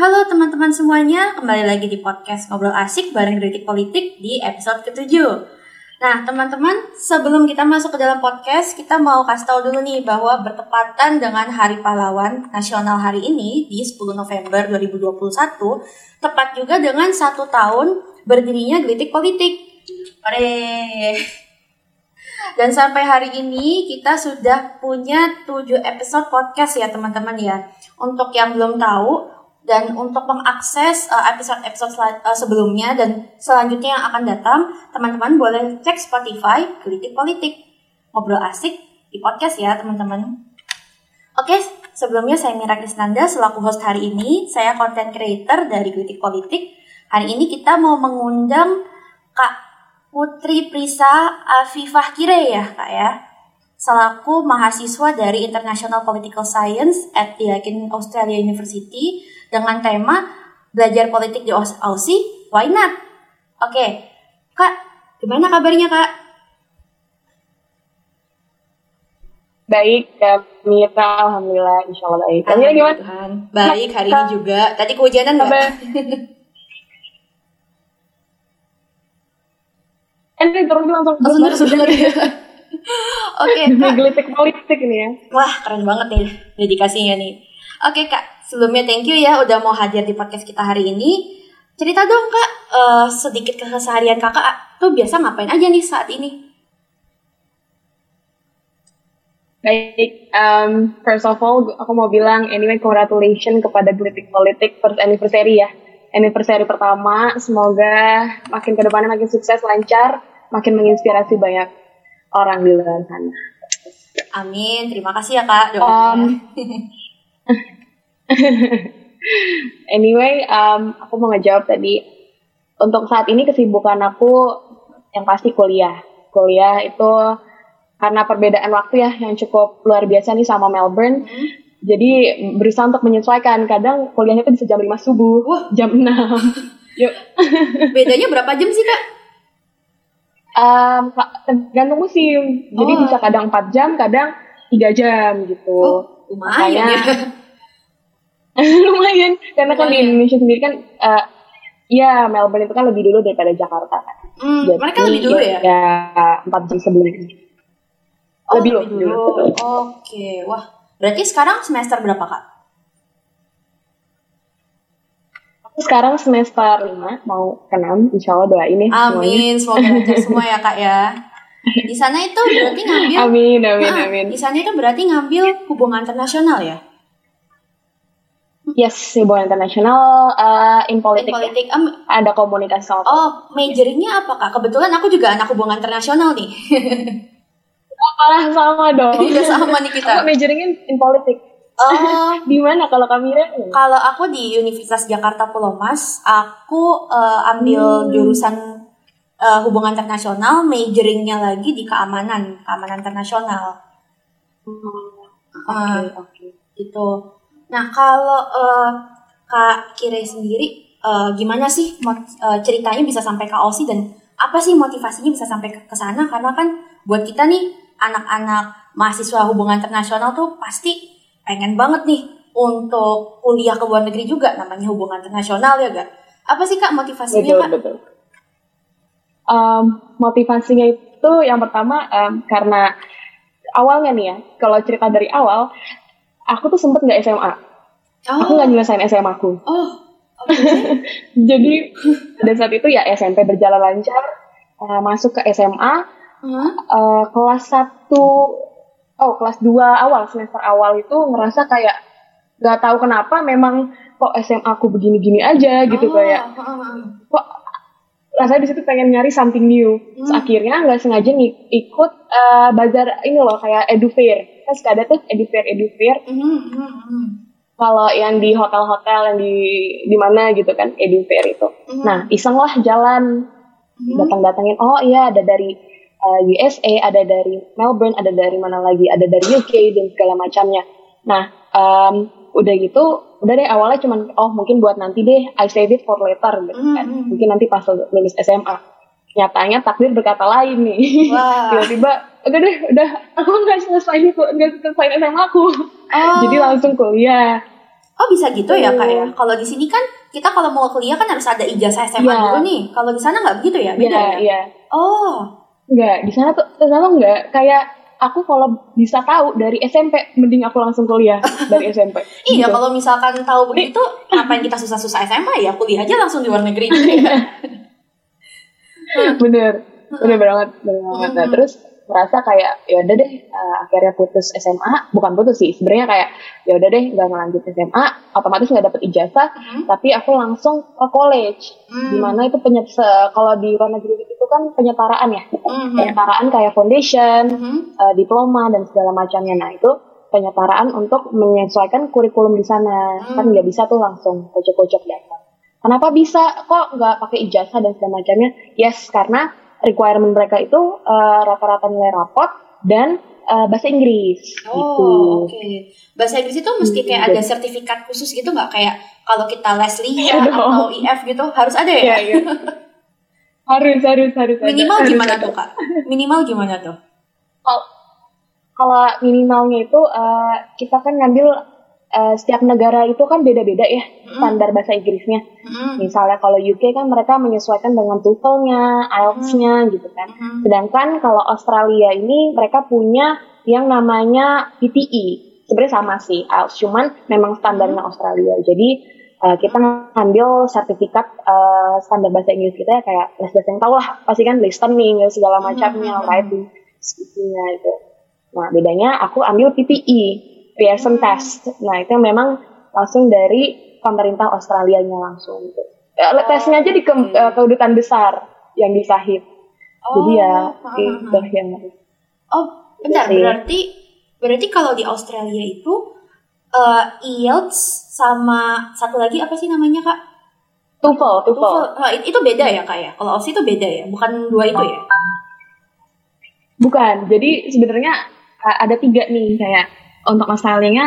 Halo teman-teman semuanya, kembali lagi di podcast Ngobrol Asik bareng Kritik Politik di episode ke-7. Nah, teman-teman, sebelum kita masuk ke dalam podcast, kita mau kasih tahu dulu nih bahwa bertepatan dengan Hari Pahlawan Nasional hari ini di 10 November 2021, tepat juga dengan satu tahun berdirinya Kritik Politik. Hore! Dan sampai hari ini kita sudah punya 7 episode podcast ya teman-teman ya. Untuk yang belum tahu, dan untuk mengakses uh, episode-episode uh, sebelumnya dan selanjutnya yang akan datang, teman-teman boleh cek Spotify Kritik Politik. Ngobrol asik di podcast ya, teman-teman. Oke, sebelumnya saya Mira Krisnanda selaku host hari ini. Saya content creator dari Kritik Politik. Hari ini kita mau mengundang Kak Putri Prisa Afifah Kire ya, Kak ya selaku mahasiswa dari International Political Science at the Australia University dengan tema belajar politik di Aussie, why not? Oke, Kak, gimana kabarnya Kak? Baik, Kak Mita, Alhamdulillah, insya Allah baik. Kamu gimana? Tuhan. Baik, hari ini juga. Tadi kehujanan nggak? Eh, turun langsung. Langsung terus. Oke, Kak. Gelitik politik ini ya. Wah, keren banget nih dedikasinya nih. Oke, Kak. Sebelumnya thank you ya udah mau hadir di podcast kita hari ini. Cerita dong kak, uh, sedikit keseharian kakak tuh biasa ngapain aja nih saat ini? Baik, um, first of all aku mau bilang anyway congratulations kepada Politik Politik first anniversary ya. Anniversary pertama, semoga makin ke depannya makin sukses, lancar, makin menginspirasi banyak orang di luar sana. Amin, terima kasih ya kak doanya. Um, anyway, um, aku mau ngejawab tadi. Untuk saat ini kesibukan aku yang pasti kuliah. Kuliah itu karena perbedaan waktu ya yang cukup luar biasa nih sama Melbourne. Hmm. Jadi berusaha untuk menyesuaikan. Kadang kuliahnya tuh bisa jam 5 subuh, Wah. jam 6. Yuk. Bedanya berapa jam sih, Kak? Um, tergantung musim. Jadi oh. bisa kadang 4 jam, kadang 3 jam gitu. Oh, lumayan Makanya, ya lumayan karena kan di Indonesia sendiri kan uh, ya Melbourne itu kan lebih dulu daripada Jakarta kan. Hmm, Jadi, mereka lebih dulu ya? Ya empat jam sebelumnya. Oh, lebih, lebih dulu. dulu. Oke, wah. Berarti sekarang semester berapa kak? Sekarang semester lima mau ke 6, insya Allah doain ya Amin, semoga lancar semua ya kak ya. Di sana itu berarti ngambil Amin, amin, nah, amin. Di sana itu berarti ngambil hubungan internasional ya? Yes, hubungan internasional uh, in politik. In politik. Ya. Um, ada komunikasi sama. Oh, majornya apa kak? Kebetulan aku juga anak hubungan internasional nih. Malah sama dong. Iya sama nih kita. Aku majoringnya in politik. Oh, di mana kalau kami Kalau aku di Universitas Jakarta Pulau Mas, aku uh, ambil hmm. jurusan uh, hubungan internasional, majoringnya lagi di keamanan, keamanan internasional. Oke, okay, uh, oke. Okay. Gitu. Nah, kalau uh, Kak Kire sendiri uh, gimana sih uh, ceritanya bisa sampai ke Aussie dan apa sih motivasinya bisa sampai ke sana? Karena kan buat kita nih anak-anak mahasiswa hubungan internasional tuh pasti pengen banget nih untuk kuliah ke luar negeri juga namanya hubungan internasional ya gak? Apa sih kak motivasinya betul, kak? Betul. Um, motivasinya itu yang pertama um, karena awalnya nih ya, kalau cerita dari awal, aku tuh sempet nggak SMA. Oh. Aku nggak nyelesain SMA aku. Oh. Okay. Jadi pada saat itu ya SMP berjalan lancar, uh, masuk ke SMA, uh-huh. uh, kelas satu, oh kelas 2 awal semester awal itu ngerasa kayak nggak tahu kenapa memang kok SMA aku begini-gini aja gitu oh. kayak kok rasanya di situ pengen nyari something new. Hmm. Terus akhirnya nggak sengaja ikut uh, bazar ini loh kayak edu fair kan suka ada tuh edifair edifair mm -hmm. kalau yang di hotel-hotel yang di di mana gitu kan edifair itu mm -hmm. nah iseng lah jalan mm -hmm. datang-datangin oh iya ada dari uh, eh, USA ada dari Melbourne ada dari mana lagi ada dari UK dan segala macamnya nah um, udah gitu udah deh awalnya cuman oh mungkin buat nanti deh I save it for later gitu kan mm -hmm. mungkin nanti pas lulus SMA nyatanya takdir berkata lain nih tiba-tiba udah deh udah aku nggak selesai itu nggak selesai SMA aku oh. jadi langsung kuliah Oh bisa gitu ya kak ya? Kalau di sini kan kita kalau mau kuliah kan harus ada ijazah SMA Iya. dulu nih. Kalau di sana nggak begitu ya? Beda Iya, ya? iya. Oh, Enggak, di sana tuh di sana tuh enggak kayak aku kalau bisa tahu dari SMP mending aku langsung kuliah dari SMP. iya Gitu. kalau misalkan tahu begitu, ngapain kita susah-susah SMA ya? Kuliah aja langsung di luar negeri gitu ya. bener. Bener banget bener banget. Nah, terus merasa kayak ya udah deh uh, akhirnya putus SMA bukan putus sih sebenarnya kayak ya udah deh nggak ngelanjut SMA otomatis nggak dapet ijazah Mhm. tapi aku langsung ke college. Hmm. di mana itu penyet kalau di luar negeri itu kan penyetaraan ya. Mhm. penyetaraan kayak foundation Mhm. uh, diploma dan segala macamnya. Nah itu penyetaraan untuk menyesuaikan kurikulum di sana. Kan Hmm. nggak bisa tuh langsung kocok-kocok datang kenapa bisa kok nggak pakai ijazah dan segala macamnya yes karena requirement mereka itu uh, rata-rata nilai rapot dan uh, bahasa Inggris gitu Oh, oke. Bahasa Inggris itu mesti kayak Hmm, ada sertifikat khusus gitu nggak? Kayak kalau kita les LIA Iya dong. atau IF gitu harus ada ya? Iya, iya. harus harus harus ada, Minimal harus gimana ada. tuh kak? Minimal gimana tuh? Kalau- kalau minimalnya itu uh, kita kan ngambil uh, setiap negara itu kan beda-beda ya standar bahasa Inggrisnya. Misalnya kalau UK kan mereka menyesuaikan dengan TOEFL-nya, IELTS-nya gitu kan. Sedangkan kalau Australia ini mereka punya yang namanya PTE. Sebenarnya sama sih IELTS, cuman memang standarnya Australia. Jadi uh, kita ngambil sertifikat uh, standar bahasa Inggris kita ya kayak les bahasa yang tau lah, pasti kan listening segala macamnya, Mhm. writing, speaking-nya itu. Nah bedanya aku ambil PTE, Pearson Test. Nah itu yang memang langsung dari pemerintah Australia-nya langsung. Gitu. Eh, tesnya aja di ke, oke. eh, kedudukan besar yang di Sahid. Jadi ya Oh, itu mhm. yang Oh, bentar. Sih. Berarti berarti kalau di Australia itu eh IELTS sama satu lagi apa sih namanya kak? TOEFL, TOEFL. Oh, it- itu beda ya kak ya? Kalau Aussie itu beda ya? Bukan dua itu ya? Bukan. Jadi sebenarnya uh, ada tiga nih kayak untuk Australia-nya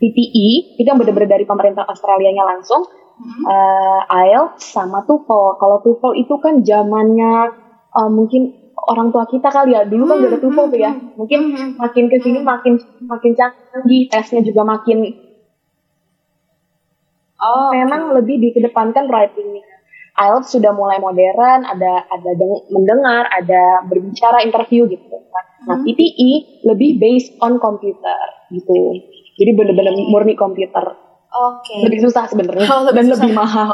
PTE itu yang benar-benar dari pemerintah Australia-nya langsung Mhm. uh, IELTS sama TOEFL. Kalau TOEFL itu kan zamannya uh, mungkin orang tua kita kali ya. Dulu kan gak ada TOEFL tuh ya. Mungkin Mhm. makin ke sini makin makin canggih, tesnya juga makin Oh, memang lebih dikedepankan writing IELTS sudah mulai modern, ada ada deng- mendengar, ada berbicara interview gitu kan. Nah, Hmm. PTE lebih based on computer gitu. Jadi benar-benar murni komputer. Oke. Lebih susah sebenarnya Oh, lebih dan susah. lebih mahal.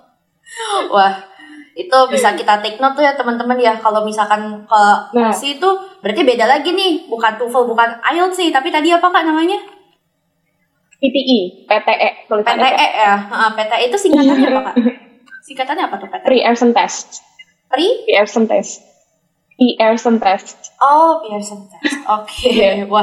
Wah, itu bisa kita take note tuh ya teman-teman ya. Kalau misalkan ke Nah. Itu berarti beda lagi nih. Bukan TOEFL, bukan IELTS sih. Tapi tadi apa kak namanya? PTE, PTE PTE ya. PTE itu singkatannya apa kak? Singkatannya apa tuh PTE? Pre-Earson Test. Pre? Pre-Earson Test. Pre-Earson Test. Oh, Pearson Test. Oke. Iya. Wah,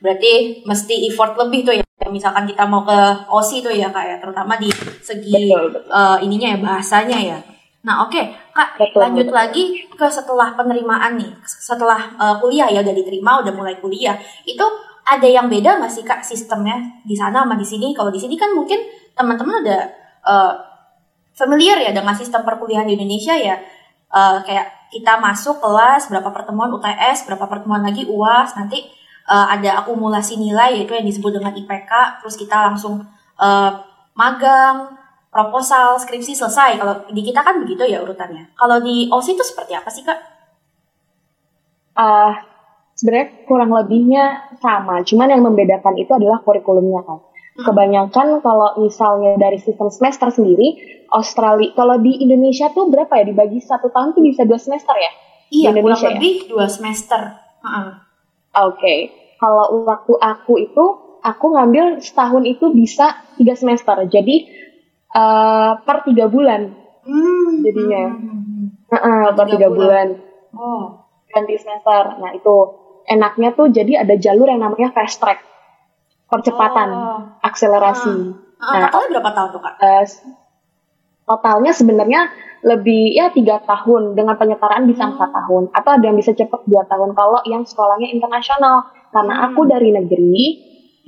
berarti mesti effort lebih tuh ya. Misalkan kita mau ke Aussie tuh ya kak ya. Terutama di segi Betul, betul. eh, ininya ya bahasanya ya. Nah oke kak Betul, lanjut betul. lagi ke setelah penerimaan nih setelah eh, kuliah ya udah diterima udah mulai kuliah itu ada yang beda nggak sih kak sistemnya di sana sama di sini? Kalau di sini kan mungkin teman-teman udah eh, familiar ya dengan sistem perkuliahan di Indonesia ya Eh, kayak kita masuk kelas berapa pertemuan UTS berapa pertemuan lagi UAS nanti eh, ada akumulasi nilai yaitu yang disebut dengan IPK terus kita langsung eh, magang proposal skripsi selesai kalau di kita kan begitu ya urutannya kalau di OSI itu seperti apa sih kak? Ah, sebenarnya kurang lebihnya sama, cuman yang membedakan itu adalah kurikulumnya kan. Hmm. Kebanyakan kalau misalnya dari sistem semester sendiri, Australia, kalau di Indonesia tuh berapa ya dibagi satu tahun tuh bisa dua semester ya? Iya Di Indonesia kurang lebih dua semester. Heeh. Oke, kalau waktu aku itu, aku ngambil setahun itu bisa tiga semester, jadi eh, per tiga bulan, Hmm, Jadinya. hmm, hmm. Heeh, per Tiga tiga bulan. bulan. Oh. ganti semester. Nah itu enaknya tuh jadi ada jalur yang namanya fast track, percepatan, Oh. akselerasi. Ah, Nah. totalnya berapa tahun tuh kak? Eh, totalnya sebenarnya lebih ya tiga tahun dengan penyetaraan bisa Hmm. empat tahun atau ada yang bisa cepet dua tahun kalau yang sekolahnya internasional. Karena Hmm. aku dari negeri,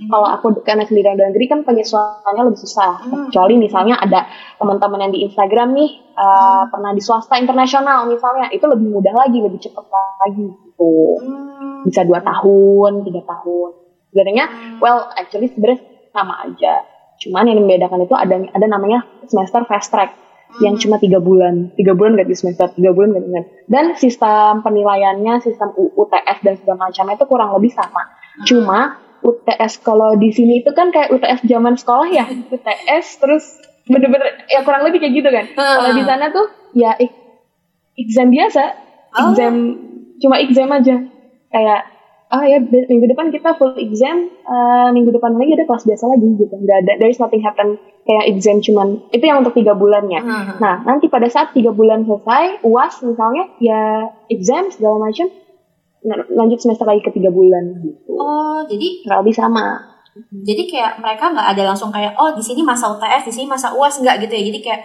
kalau aku karena sendiri dari negeri kan penyesuaiannya lebih susah. Hmm. Kecuali misalnya ada teman-teman yang di Instagram nih uh, Hmm. pernah di swasta internasional misalnya, itu lebih mudah lagi, lebih cepet lagi gitu. Hmm. Bisa dua tahun, tiga tahun. Sebenarnya, Hmm. well actually sebenarnya sama aja. Cuman yang membedakan itu ada ada namanya semester fast track yang cuma tiga bulan, tiga bulan ganti semester, tiga bulan ganti semester. Dan sistem penilaiannya, sistem UTS dan segala macamnya itu kurang lebih sama. Cuma UTS kalau di sini itu kan kayak UTS zaman sekolah ya, UTS terus bener-bener ya kurang lebih kayak gitu kan. Kalau di sana tuh ya exam biasa, exam cuma exam aja. Kayak oh ya minggu depan kita full exam, uh, minggu depan lagi ada kelas biasa lagi gitu. Gak ada, there is nothing happen kayak exam cuman itu yang untuk tiga bulannya. Hmm. Nah nanti pada saat tiga bulan selesai, uas misalnya ya exam segala macam, lanjut semester lagi ke tiga bulan gitu. Oh jadi Kurang lebih sama. jadi kayak mereka nggak ada langsung kayak oh di sini masa UTS, di sini masa uas nggak gitu ya. Jadi kayak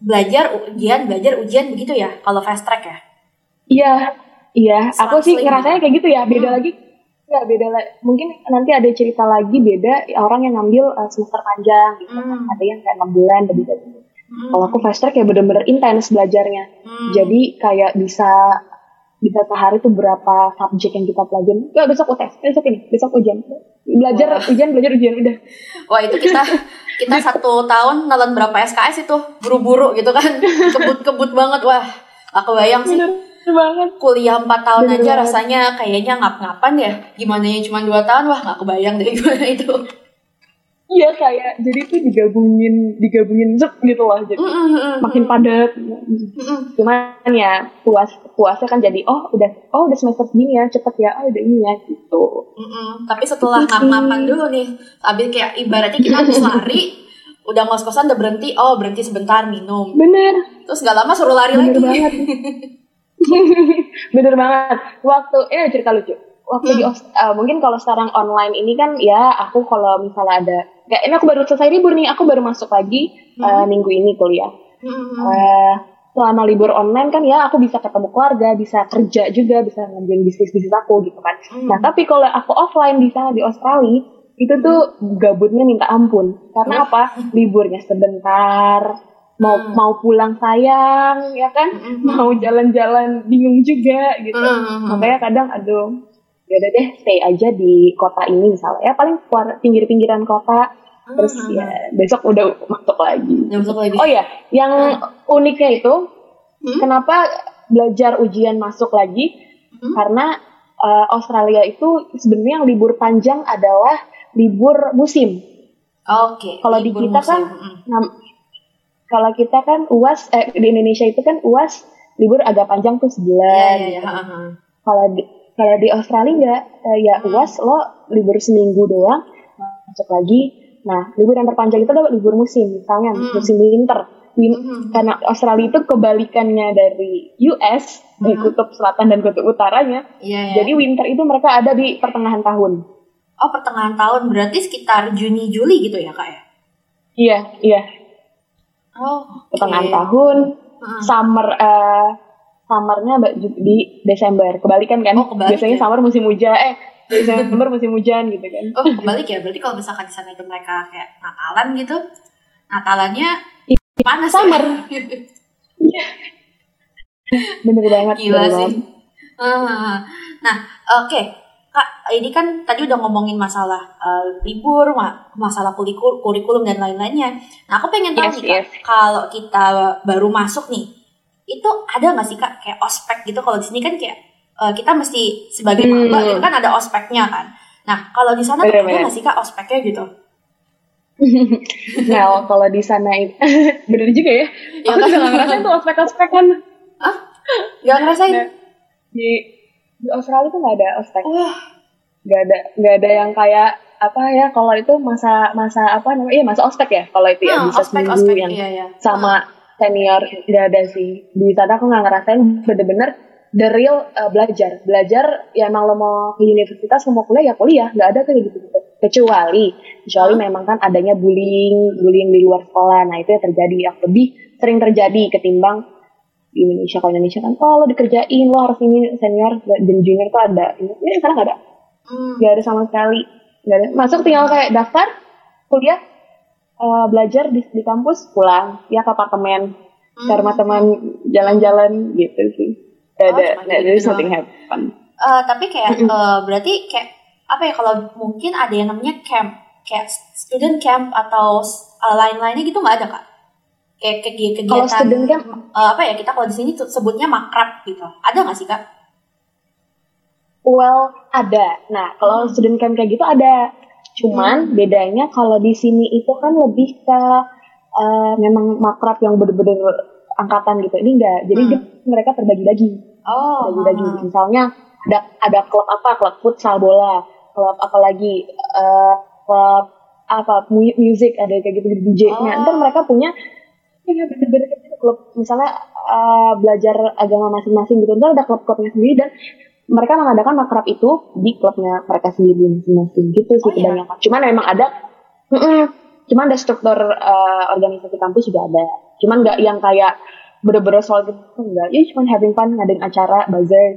belajar ujian, belajar ujian begitu ya kalau fast track ya. Iya, iya. Aku sih ngerasanya kayak gitu ya. Beda Hmm. lagi. Ya beda la- Mungkin nanti ada cerita lagi beda orang yang ngambil uh, semester panjang gitu. Hmm. Ada yang kayak 6 bulan lebih dari itu. Hmm. Kalau aku fast track ya bener-bener intens belajarnya. Hmm. Jadi kayak bisa bisa sehari tuh berapa subjek yang kita pelajarin. Ya besok UTS, besok ini, besok ujian. Belajar Wah. ujian, belajar ujian udah. Wah itu kita kita satu tahun nelen berapa SKS itu buru-buru gitu kan kebut-kebut banget wah aku bayang sih Bener banget. kuliah 4 tahun Bener aja banget. rasanya kayaknya ngap-ngapan ya gimana yang cuma 2 tahun wah nggak kebayang deh gimana itu Iya kayak jadi tuh digabungin digabungin zep gitu loh. Jadi Mm, mm, mm, mm. makin padat. Mm, mm. cuman ya puas puasnya kan jadi oh udah oh udah semester segini ya cepet ya oh udah ini ya gitu Mm-mm. Tapi setelah Itu sih. ngap-ngapan dulu nih, habis kayak ibaratnya kita habis lari, udah ngos-ngosan udah berhenti, oh berhenti sebentar minum. bener Terus gak lama suruh lari bener lagi. banget bener banget waktu ini cerita lucu waktu di Hmm. Aus- eh, mungkin kalau sekarang online ini kan ya aku kalau misalnya ada kayak ini aku baru selesai libur nih aku baru masuk lagi eh, Hmm. minggu ini kuliah Mm-mm. Eh, selama libur online kan ya aku bisa ketemu keluarga bisa kerja juga bisa ngambil bisnis bisnis aku gitu kan Hmm. Nah, tapi kalau aku offline di sana di Australia, itu tuh gabutnya minta ampun. Karena apa? Liburnya sebentar, mau Hmm. mau pulang sayang, ya kan? Mm-mm. Mau jalan-jalan bingung juga gitu. Mm-mm. Makanya kadang aduh, ya udah deh stay aja di kota ini misalnya. Ya paling keluar pinggir-pinggiran kota, terus Mm-mm. ya besok udah masuk lagi. Lagi. Oh ya, yang uniknya itu Hmm? kenapa belajar ujian masuk lagi? Hmm? Karena uh, Australia itu sebenarnya yang libur panjang adalah libur musim. Oke. Kalau di kita musim. kan. Kalau kita kan uas eh, di Indonesia itu kan uas libur agak panjang tuh sebulan. iya. ha, ha. Kalau di kalau di Australia enggak, eh, ya Hmm. uas lo libur seminggu doang masuk lagi. Nah, libur yang terpanjang itu adalah libur musim, misalnya Hmm. musim winter. Win- Mhm. Karena Australia itu kebalikannya dari US di Hmm. kutub selatan dan kutub utaranya. Iya, iya. Jadi winter itu mereka ada di pertengahan tahun. oh pertengahan tahun berarti sekitar Juni Juli gitu ya kak ya? Iya, iya, Oh. pertengahan oke. tahun. Mm-mm. Summer eh summernya di Desember. Kebalikan kan? Oh, kebalik Biasanya ya? summer musim hujan, eh Desember musim hujan gitu kan. Oh kebalik ya berarti kalau misalkan di sana itu mereka kayak Natalan gitu, Natalannya panas summer. ya? Bener banget. Gila bener sih. banget. Ah. Nah, oke. Kak, ini kan tadi udah ngomongin masalah eh, libur, ma- masalah kurikulum, kurikulum dan lain-lainnya. Nah, aku pengen tahu Yes, nih, Kak, yes. kalau kita baru masuk nih, itu ada nggak sih Kak kayak ospek gitu? Kalau di sini kan kayak eh, kita mesti sebagai Hmm. maba itu kan ada ospeknya kan. Nah, kalau di sana ada nggak sih Kak ospeknya gitu? Nah, kalau di sana itu bener juga ya. Ya Aku kan? juga gak ngerasain tuh ospek-ospek kan. Gak ngerasain? Nah, Di, di Australia tuh nggak ada ospek. Wah, Nggak ada, nggak ada yang kayak apa ya? Kalau itu masa masa apa namanya? Iya masa ospek ya. Kalau itu ya ah, bisa ospek, seminggu ospek, yang iya, iya. sama senior nggak ada sih. Di sana aku nggak ngerasain bener-bener the real uh, belajar. Belajar ya emang lo mau ke universitas lo mau kuliah ya kuliah. Nggak ada kayak gitu gitu. Kecuali kecuali Hah? memang kan adanya bullying bullying di luar sekolah. Nah itu yang terjadi yang lebih sering terjadi ketimbang di Indonesia. Kalau Indonesia kan oh lo dikerjain lo harus ini senior dan junior tuh ada. Ini ini sekarang nggak ada? Hmm. nggak ada sama sekali. Nggak ada. Masuk tinggal kayak daftar kuliah eh, belajar di, di kampus pulang. Ya ke apartemen. Hmm. cari sama teman jalan-jalan gitu sih. Nggak Oh, ada nggak ada. gitu. Something happen. Eh, tapi kayak eh, berarti kayak apa ya kalau mungkin ada yang namanya camp kayak student camp atau uh, lain-lainnya gitu nggak ada kak? Kayak kegiatan Kalau student camp uh, apa ya kita kalau di sini sebutnya makrab gitu. Ada nggak sih kak? Well, ada. Nah, kalau hmm. student camp kayak gitu ada. Cuman hmm. bedanya kalau di sini itu kan lebih ke uh, memang makrab yang bener-bener angkatan gitu. Ini enggak. Jadi hmm. mereka terbagi lagi. Oh. Terbagi lagi. Hmm. Misalnya ada ada klub apa? Klub futsal bola. Klub apa lagi? Uh, klub apa? Music ada kayak gitu di DJ. Oh. Nah, ntar mereka punya ya bener-bener gitu klub misalnya uh, belajar agama masing-masing gitu. Ntar ada klub-klubnya sendiri dan mereka mengadakan makrab itu di klubnya mereka sendiri masing-masing gitu sih oh, iya? kebanyakan. Iya? Cuman memang ada, mm -mm, cuman ada struktur uh, organisasi kampus juga ada. Cuman nggak yang kayak bener-bener soal gitu enggak. Ya cuma having fun, ngadain acara, buzzer,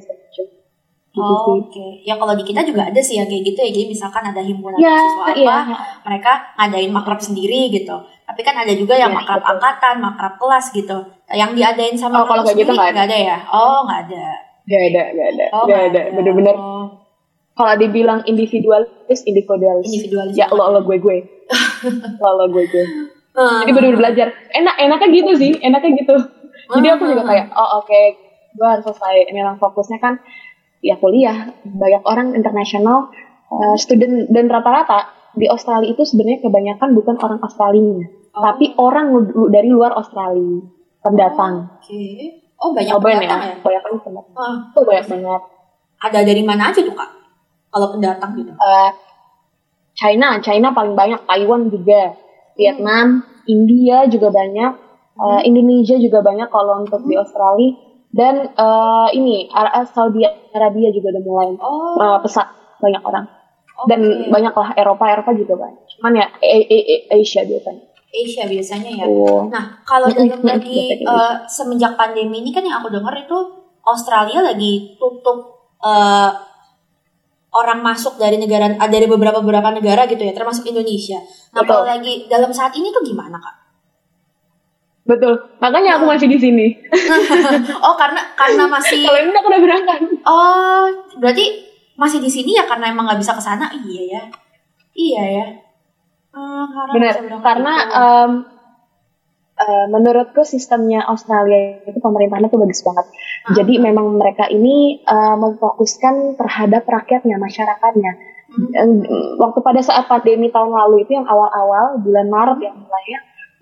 gitu oh, Oke, okay. ya kalau di kita juga ada sih yang kayak gitu ya. Jadi misalkan ada himpunan ya, siswa apa, iya. mereka ngadain makrab sendiri gitu. Tapi kan ada juga yang ya, makrab betul. angkatan, makrab kelas gitu. Yang diadain sama oh, kalau kayak gitu nggak ada. ada ya? Oh, nggak ada. Gak ada, gak ada, oh, gak ada. Bener-bener. Kalau dibilang individualis, individualis. Individualis. Ya lo lo gue gue. lo lo gue gue. Jadi bener-bener belajar. Enak, enaknya gitu sih, enaknya gitu. Jadi aku juga kayak, oh oke, okay, gue harus selesai. Memang fokusnya kan ya kuliah. Banyak orang internasional, uh, student dan rata-rata di Australia itu sebenarnya kebanyakan bukan orang Australia, oh. tapi orang dari luar Australia pendatang. Oh, Oke. Okay. Oh banyak pendatang ya? ya? Banyak pendatang. Ah. Oh banyak banget. Ada dari mana aja tuh kak? Kalau pendatang gitu? Uh, China, China paling banyak. Taiwan juga. Vietnam, hmm. India juga banyak. Uh, Indonesia juga banyak kalau untuk hmm. di Australia. Dan uh, ini Saudi Arabia juga udah mulai oh. uh, pesat banyak orang. Okay. Dan banyak lah Eropa, Eropa juga banyak. Cuman ya Asia biasanya. Asia biasanya ya. Oh. Nah, kalau dalam lagi uh, semenjak pandemi ini kan yang aku dengar itu Australia lagi tutup uh, orang masuk dari negara ah, dari beberapa beberapa negara gitu ya, termasuk Indonesia. Nah, kalau lagi dalam saat ini tuh gimana kak? Betul, makanya aku masih di sini. oh, karena karena masih. Kalau ini aku udah berangkat. Oh, berarti masih di sini ya karena emang nggak bisa ke sana? Iya ya, iya ya. Uh, Benar, karena um, uh, menurutku sistemnya Australia itu pemerintahnya tuh bagus banget. Uh. Jadi memang mereka ini uh, memfokuskan terhadap rakyatnya, masyarakatnya. Hmm. Waktu pada saat pandemi tahun lalu itu yang awal-awal bulan Maret yang mulai ya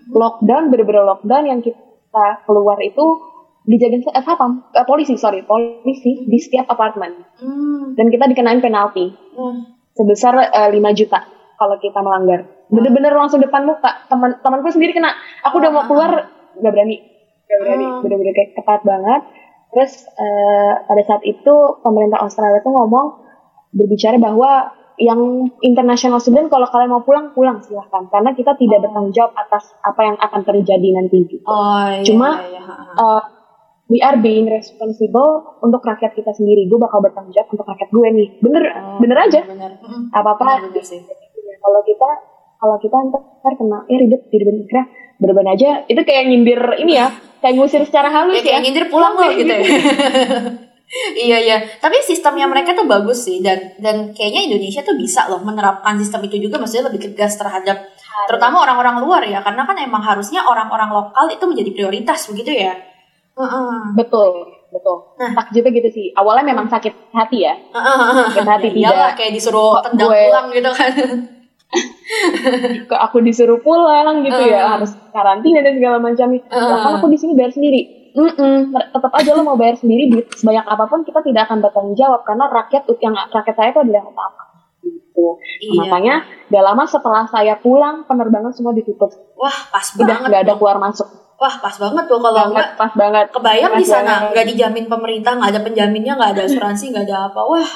lockdown bener-bener lockdown yang kita keluar itu dijagain eh, satpam eh, polisi sorry polisi di setiap apartemen hmm. dan kita dikenain penalti hmm. sebesar uh, 5 juta kalau kita melanggar bener-bener langsung depan muka teman temanku sendiri kena aku udah mau keluar nggak berani nggak berani hmm. bener-bener kayak ketat banget terus uh, pada saat itu pemerintah Australia tuh ngomong berbicara bahwa yang international student kalau kalian mau pulang pulang silahkan karena kita tidak oh. bertanggung jawab atas apa yang akan terjadi nanti gitu. Oh, iya, Cuma iya, iya. Uh, we are being responsible untuk rakyat kita sendiri. Gue bakal bertanggung jawab untuk rakyat gue nih. Bener, oh, bener aja. Apa apa. Kalau kita kalau kita ntar kena ya ribet ribet kira berban aja itu kayak nyindir ini ya kayak ngusir secara halus ya, kayak ya. nyindir pulang loh gitu, gitu. Ya iya iya. Tapi sistemnya mereka tuh bagus sih dan dan kayaknya Indonesia tuh bisa loh menerapkan sistem itu juga maksudnya lebih tegas terhadap terutama orang-orang luar ya karena kan emang harusnya orang-orang lokal itu menjadi prioritas begitu ya? Betul betul. Nah. Takjubnya gitu sih. Awalnya memang sakit hati ya. Sakit hati ya, tidak. iyalah, kayak disuruh tendang gue... pulang gitu kan kok aku disuruh pulang gitu uh. ya harus karantina dan segala macam uh. kan aku di sini bayar sendiri mm -mm, tetap aja lo mau bayar sendiri duit sebanyak apa pun kita tidak akan bertanggung jawab karena rakyat yang rakyat saya itu adalah utama gitu iya. makanya gak lama setelah saya pulang penerbangan semua ditutup wah pas udah nggak ada keluar masuk Wah pas banget tuh kalau nggak pas banget. Kebayang pas di sana nggak dijamin pemerintah, nggak ada penjaminnya, nggak ada asuransi, nggak ada apa. Wah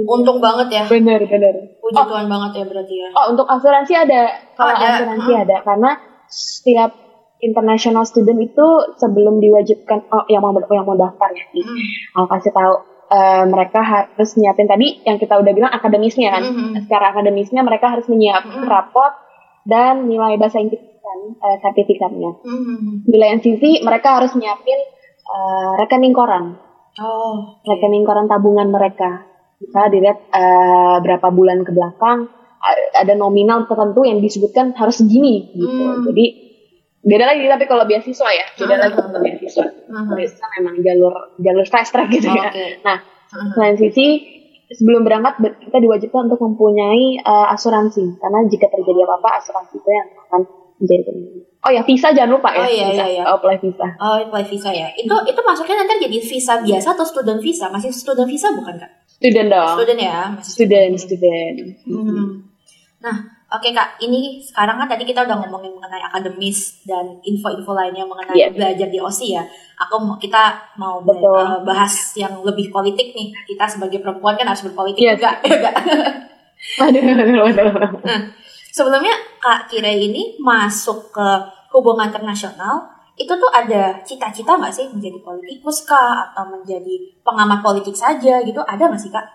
Untung banget ya. Bener, bener. Puji oh. Tuhan banget ya berarti ya. Oh, untuk asuransi ada. Kalau ada. asuransi hmm. ada. Karena setiap international student itu sebelum diwajibkan, oh yang mau yang mau daftar ya. Hmm. Aku kasih tahu. Uh, mereka harus nyiapin tadi yang kita udah bilang akademisnya kan. Hmm. Secara akademisnya mereka harus menyiapkan hmm. rapot dan nilai bahasa Inggris kan, uh, sertifikatnya. Hmm. Nilai NCC mereka harus nyiapin uh, rekening koran. Oh, rekening koran tabungan mereka bisa dilihat uh, berapa bulan ke belakang ada nominal tertentu yang disebutkan harus segini gitu. Hmm. Jadi beda lagi tapi kalau beasiswa ya beda lagi kalau beasiswa. Beasiswa memang jalur jalur fast track gitu ya. Nah selain sisi sebelum berangkat kita diwajibkan untuk mempunyai uh, asuransi karena jika terjadi apa-apa asuransi itu yang akan menjadi Oh ya visa jangan lupa ya. Oh iya visa. iya iya. Oh, apply visa. Oh apply visa ya. Itu itu masuknya nanti jadi visa biasa atau student visa? Masih student visa bukan kak? Student dong. Student ya. Masih student student. Hmm. Nah Oke kak, ini sekarang kan tadi kita udah ngomongin mengenai akademis dan info-info lainnya mengenai yeah. belajar di OSI ya. Aku mau kita mau Betul. Eh, bahas yang lebih politik nih. Kita sebagai perempuan kan harus berpolitik yes. juga, ya? Aduh, aduh, aduh. Nah, sebelumnya Kak Kira ini masuk ke hubungan internasional, itu tuh ada cita-cita nggak sih menjadi politikus kak atau menjadi pengamat politik saja gitu? Ada nggak sih kak?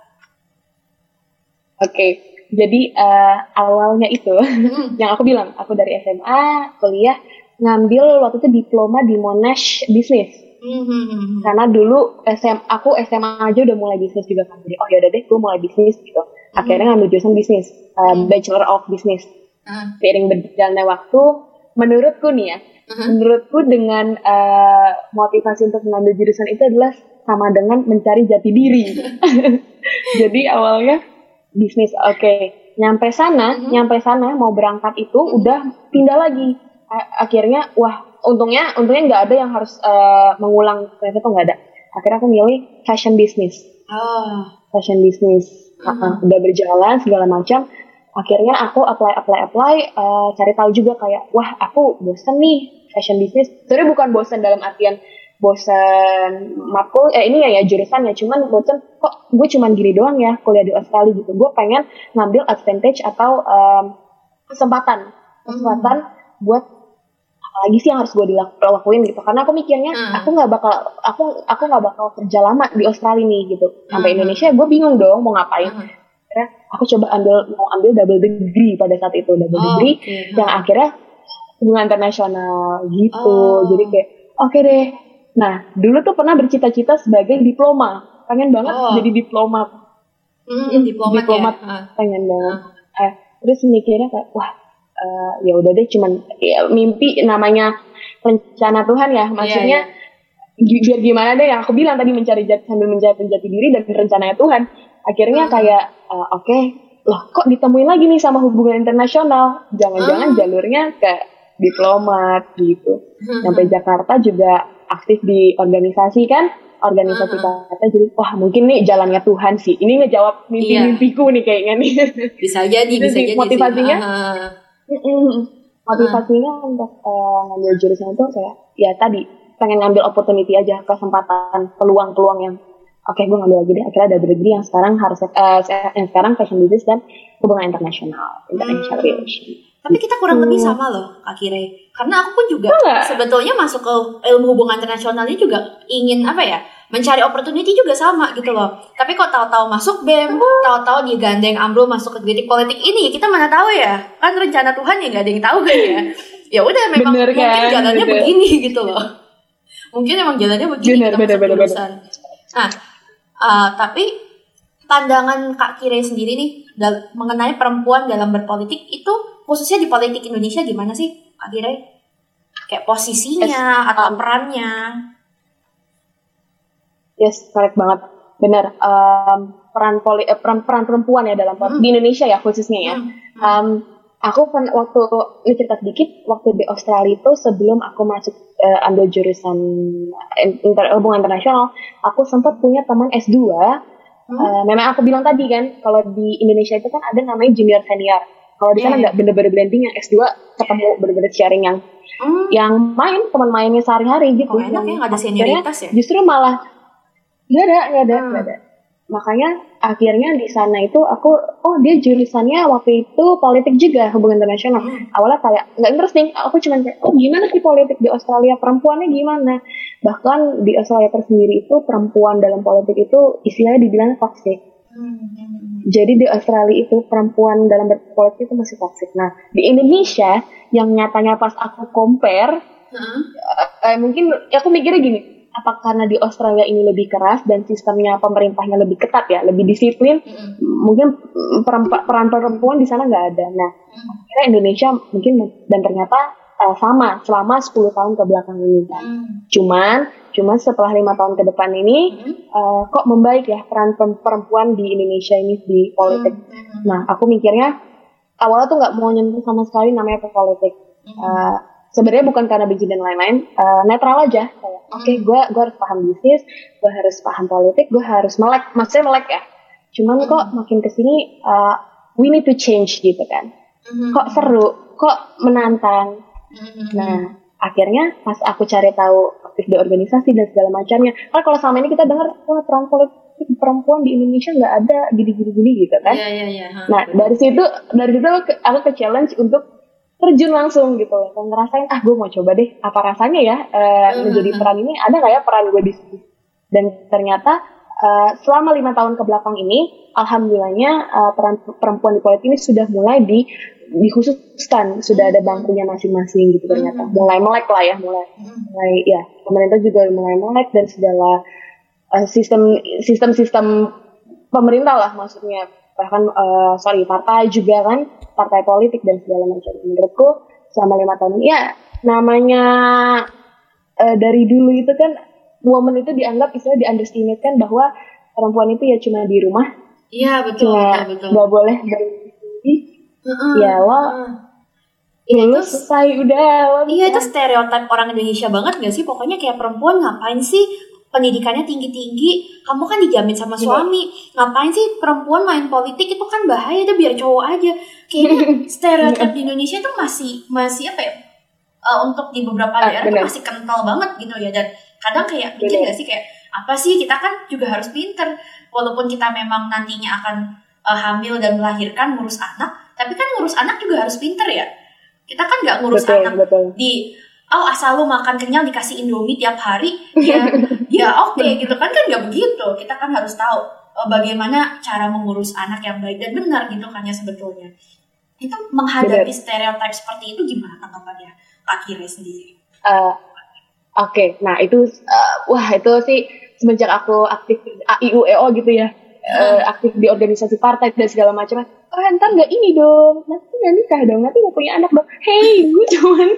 Oke, okay jadi uh, awalnya itu hmm. yang aku bilang aku dari SMA kuliah ngambil waktu itu diploma di Monash Business hmm. karena dulu SM aku SMA aja udah mulai bisnis juga kan jadi oh ya udah deh gue mulai bisnis gitu akhirnya ngambil jurusan bisnis uh, Bachelor of Business hmm. seiring berjalannya waktu menurutku nih ya hmm. menurutku dengan uh, motivasi untuk mengambil jurusan itu adalah sama dengan mencari jati diri jadi awalnya bisnis oke okay. nyampe sana mm-hmm. nyampe sana mau berangkat itu mm-hmm. udah pindah lagi akhirnya wah untungnya untungnya nggak ada yang harus uh, mengulang ternyata tuh nggak ada akhirnya aku milih fashion business oh. fashion business mm-hmm. uh, udah berjalan segala macam akhirnya aku apply apply apply uh, cari tahu juga kayak wah aku bosen nih fashion business sebenarnya bukan bosen dalam artian bosan matkul eh ini ya ya jurusan ya cuman bosan kok gue cuman gini doang ya kuliah di Australia gitu gue pengen ngambil advantage atau um, kesempatan kesempatan hmm. buat lagi sih yang harus gue dilakuin gitu karena aku mikirnya hmm. aku nggak bakal aku aku nggak bakal kerja lama di Australia nih gitu sampai hmm. Indonesia gue bingung dong mau ngapain hmm. Akhirnya aku coba ambil mau ambil double degree pada saat itu double oh, degree okay. yang akhirnya hubungan internasional gitu oh. jadi kayak oke okay deh Nah, dulu tuh pernah bercita-cita sebagai diploma. Pengen banget oh. jadi diplomat. Mm, diplomat, diplomat ya? Pengen banget. Uh. Eh, terus mikirnya kayak, wah, uh, ya udah deh, cuman ya, mimpi namanya rencana Tuhan ya. Maksudnya, yeah, yeah. Biar gimana deh yang aku bilang tadi mencari jati, sambil mencari jati diri dan rencananya Tuhan. Akhirnya uh. kayak, uh, oke, okay, loh kok ditemuin lagi nih sama hubungan internasional? Jangan-jangan uh. jalurnya ke diplomat gitu. Sampai Jakarta juga aktif di organisasi kan organisasi uh kata jadi wah mungkin nih jalannya Tuhan sih ini ngejawab mimpi-mimpiku nih kayaknya nih bisa jadi bisa jadi motivasinya uh motivasinya untuk uh, ngambil jurusan itu kayak ya tadi pengen ngambil opportunity aja kesempatan peluang-peluang yang oke okay, gue ngambil lagi deh akhirnya ada degree yang sekarang harus uh, yang sekarang fashion business dan hubungan internasional international hmm. relations tapi kita kurang lebih hmm. sama loh akhirnya karena aku pun juga Enggak. sebetulnya masuk ke ilmu hubungan internasional ini juga ingin apa ya mencari opportunity juga sama gitu loh tapi kok tahu-tahu masuk bem hmm. tahu-tahu digandeng ambrol masuk ke kritik politik ini kita mana tahu ya kan rencana Tuhan ya nggak ada yang tahu kan ya ya udah memang bener, kan? mungkin jalannya bener. begini gitu loh mungkin emang jalannya begini bener, kita bener, bener, bener. nah uh, tapi pandangan Kak Kire sendiri nih mengenai perempuan dalam berpolitik itu khususnya di politik Indonesia gimana sih Kak Kire? Kayak posisinya yes, atau um, perannya? Yes, correct banget. Benar. Um, peran, poli, eh, peran peran perempuan ya dalam hmm. di Indonesia ya khususnya ya. Hmm. Um, aku kan waktu ini cerita sedikit waktu di Australia itu sebelum aku masuk uh, ambil jurusan inter, hubungan internasional, aku sempat punya teman S2 Hmm. Uh, memang aku bilang tadi kan, kalau di Indonesia itu kan ada namanya junior senior. Kalau di sana yeah. nggak bener-bener blending yang S2 ketemu bener-bener sharing yang hmm. yang main teman mainnya sehari-hari gitu. Oh, enak ya nggak ada senioritas ya? Justru malah nggak ada, nggak ada, hmm. ada makanya akhirnya di sana itu aku oh dia jurusannya waktu itu politik juga hubungan internasional. Hmm. awalnya kayak nggak interesting aku cuma kayak oh gimana sih politik di Australia? Perempuannya gimana? Bahkan di Australia tersendiri itu perempuan dalam politik itu istilahnya dibilang toxic. Hmm. jadi di Australia itu perempuan dalam berpolitik itu masih toxic. Nah di Indonesia yang nyatanya pas aku compare uh, uh, mungkin aku mikirnya gini apa karena di Australia ini lebih keras dan sistemnya pemerintahnya lebih ketat ya, lebih disiplin, mm-hmm. mungkin peran, peran perempuan di sana nggak ada. Nah, mm-hmm. kira Indonesia mungkin dan ternyata uh, sama selama 10 tahun ke belakang ini kan. Mm-hmm. Cuman, cuman setelah lima tahun ke depan ini mm-hmm. uh, kok membaik ya peran perempuan di Indonesia ini di politik. Mm-hmm. Nah, aku mikirnya awalnya tuh nggak mau nyentuh sama sekali namanya politik. Mm-hmm. Uh, sebenarnya bukan karena benci dan lain-lain uh, netral aja. Kayak oke okay, gue gue harus paham bisnis gue harus paham politik gue harus melek. Maksudnya melek ya. Cuman kok makin ke sini uh, we need to change gitu kan. Kok seru kok menantang. Nah akhirnya pas aku cari tahu aktif di organisasi dan segala macamnya kan kalau selama ini kita dengar wah politik perempuan di Indonesia nggak ada gini-gini gitu kan. Yeah, yeah, yeah. Nah dari situ dari situ aku ke challenge untuk terjun langsung gitu. Loh ngerasain ah gue mau coba deh apa rasanya ya uh, menjadi peran ini? Ada nggak ya peran gue di sini dan ternyata uh, selama lima tahun ke belakang ini alhamdulillahnya uh, peran perempuan di politik ini sudah mulai di dikhususkan. Sudah ada bangkunya masing-masing gitu ternyata. Mulai melek lah ya mulai mulai ya pemerintah juga mulai melek dan segala uh, sistem sistem sistem pemerintah lah maksudnya bahkan uh, sorry partai juga kan partai politik dan segala macam. Menurutku selama lima tahun ya namanya uh, dari dulu itu kan woman itu dianggap istilah di underestimate kan bahwa perempuan itu ya cuma di rumah. Iya betul cuma betul, betul. nggak boleh dari uh -uh, ya lo uh. Ya, itu selesai udah iya itu stereotip orang Indonesia banget gak sih? Pokoknya kayak perempuan ngapain sih pendidikannya tinggi-tinggi, kamu kan dijamin sama iya. suami. Ngapain sih perempuan main politik itu kan bahaya deh biar cowok aja. Kayaknya stereotip di Indonesia itu masih masih apa ya? Uh, untuk di beberapa ah, daerah itu masih kental banget gitu ya dan kadang kayak mikir gak sih kayak apa sih kita kan juga harus pinter walaupun kita memang nantinya akan uh, hamil dan melahirkan ngurus anak tapi kan ngurus anak juga harus pinter ya kita kan nggak ngurus betul, anak betul. di oh asal lu makan kenyang dikasih indomie tiap hari ya ya oke okay, gitu kan kan nggak begitu. Kita kan harus tahu oh, bagaimana cara mengurus anak yang baik dan benar gitu kan ya sebetulnya. Itu menghadapi stereotip seperti itu gimana tanggapannya Pak Kire sendiri? Uh, oke, okay. nah itu uh, wah itu sih semenjak aku aktif AIUEO gitu ya uh, aktif di organisasi partai dan segala macam oh ntar nggak ini dong nanti nggak nikah dong nanti nggak punya anak dong hey gue cuman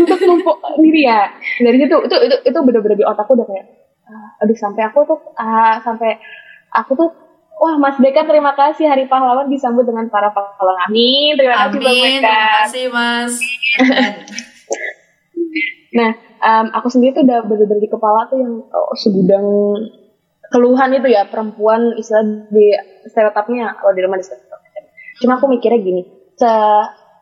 untuk numpuk diri ya dari situ itu itu itu bener-bener di otakku udah kayak uh, aduh sampai aku tuh uh, sampai aku tuh Wah, Mas Beka, terima kasih Hari Pahlawan disambut dengan para pahlawan. Amin. Terima kasih, Bang. Terima kasih, Mas. nah, um, aku sendiri tuh udah bener-bener di kepala tuh yang oh, segudang keluhan itu ya perempuan istilah di stereotipnya kalau di rumah di stereotipnya. Cuma aku mikirnya gini, se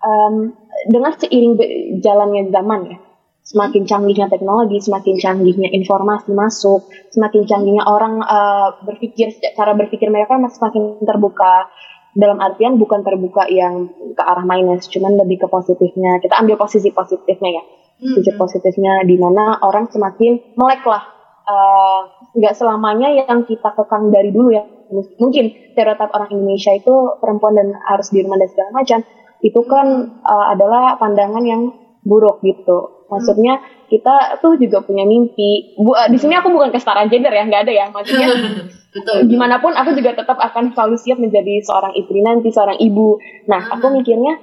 um, dengan seiring jalannya zaman ya, semakin canggihnya teknologi, semakin canggihnya informasi masuk, semakin canggihnya orang uh, berpikir cara berpikir mereka masih semakin terbuka. Dalam artian bukan terbuka yang ke arah minus, cuman lebih ke positifnya. Kita ambil posisi positifnya ya. Sisi hmm. positifnya di mana orang semakin melek lah uh, nggak selamanya yang kita kekang dari dulu ya. Mungkin stereotip orang Indonesia itu perempuan dan harus di rumah dan segala macam itu kan uh, adalah pandangan yang buruk gitu. Maksudnya kita tuh juga punya mimpi. Bu, uh, di sini aku bukan kesetaraan gender ya nggak ada ya. Maksudnya betul, gimana pun aku juga tetap akan selalu siap menjadi seorang istri nanti seorang ibu. Nah aku mikirnya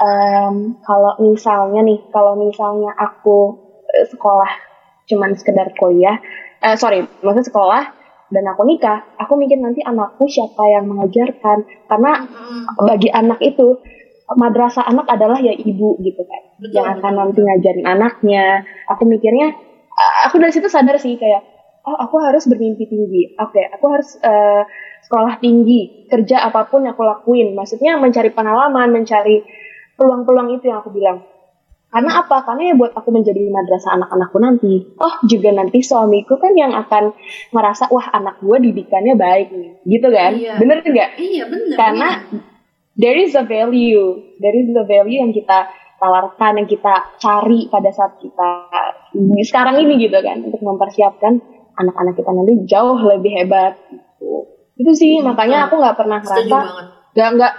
um, kalau misalnya nih kalau misalnya aku sekolah cuman sekedar kuliah uh, sorry maksud sekolah dan aku nikah, aku mikir nanti anakku siapa yang mengajarkan karena bagi anak itu madrasah anak adalah ya ibu gitu kan betul, yang akan betul. nanti ngajarin anaknya. Aku mikirnya aku dari situ sadar sih kayak oh aku harus bermimpi tinggi. Oke, okay, aku harus uh, sekolah tinggi, kerja apa pun yang aku lakuin. Maksudnya mencari pengalaman, mencari peluang-peluang itu yang aku bilang karena apa? Karena ya buat aku menjadi madrasah anak-anakku nanti. Oh juga nanti suamiku kan yang akan merasa wah anak gue didikannya baik nih, gitu kan? Iya. Bener nggak? Iya bener. Karena iya. there is a value, there is a value yang kita tawarkan, yang kita cari pada saat kita sekarang ini gitu kan, untuk mempersiapkan anak-anak kita nanti jauh lebih hebat. Gitu. Itu sih hmm, makanya aku nggak pernah ngerasa nggak nggak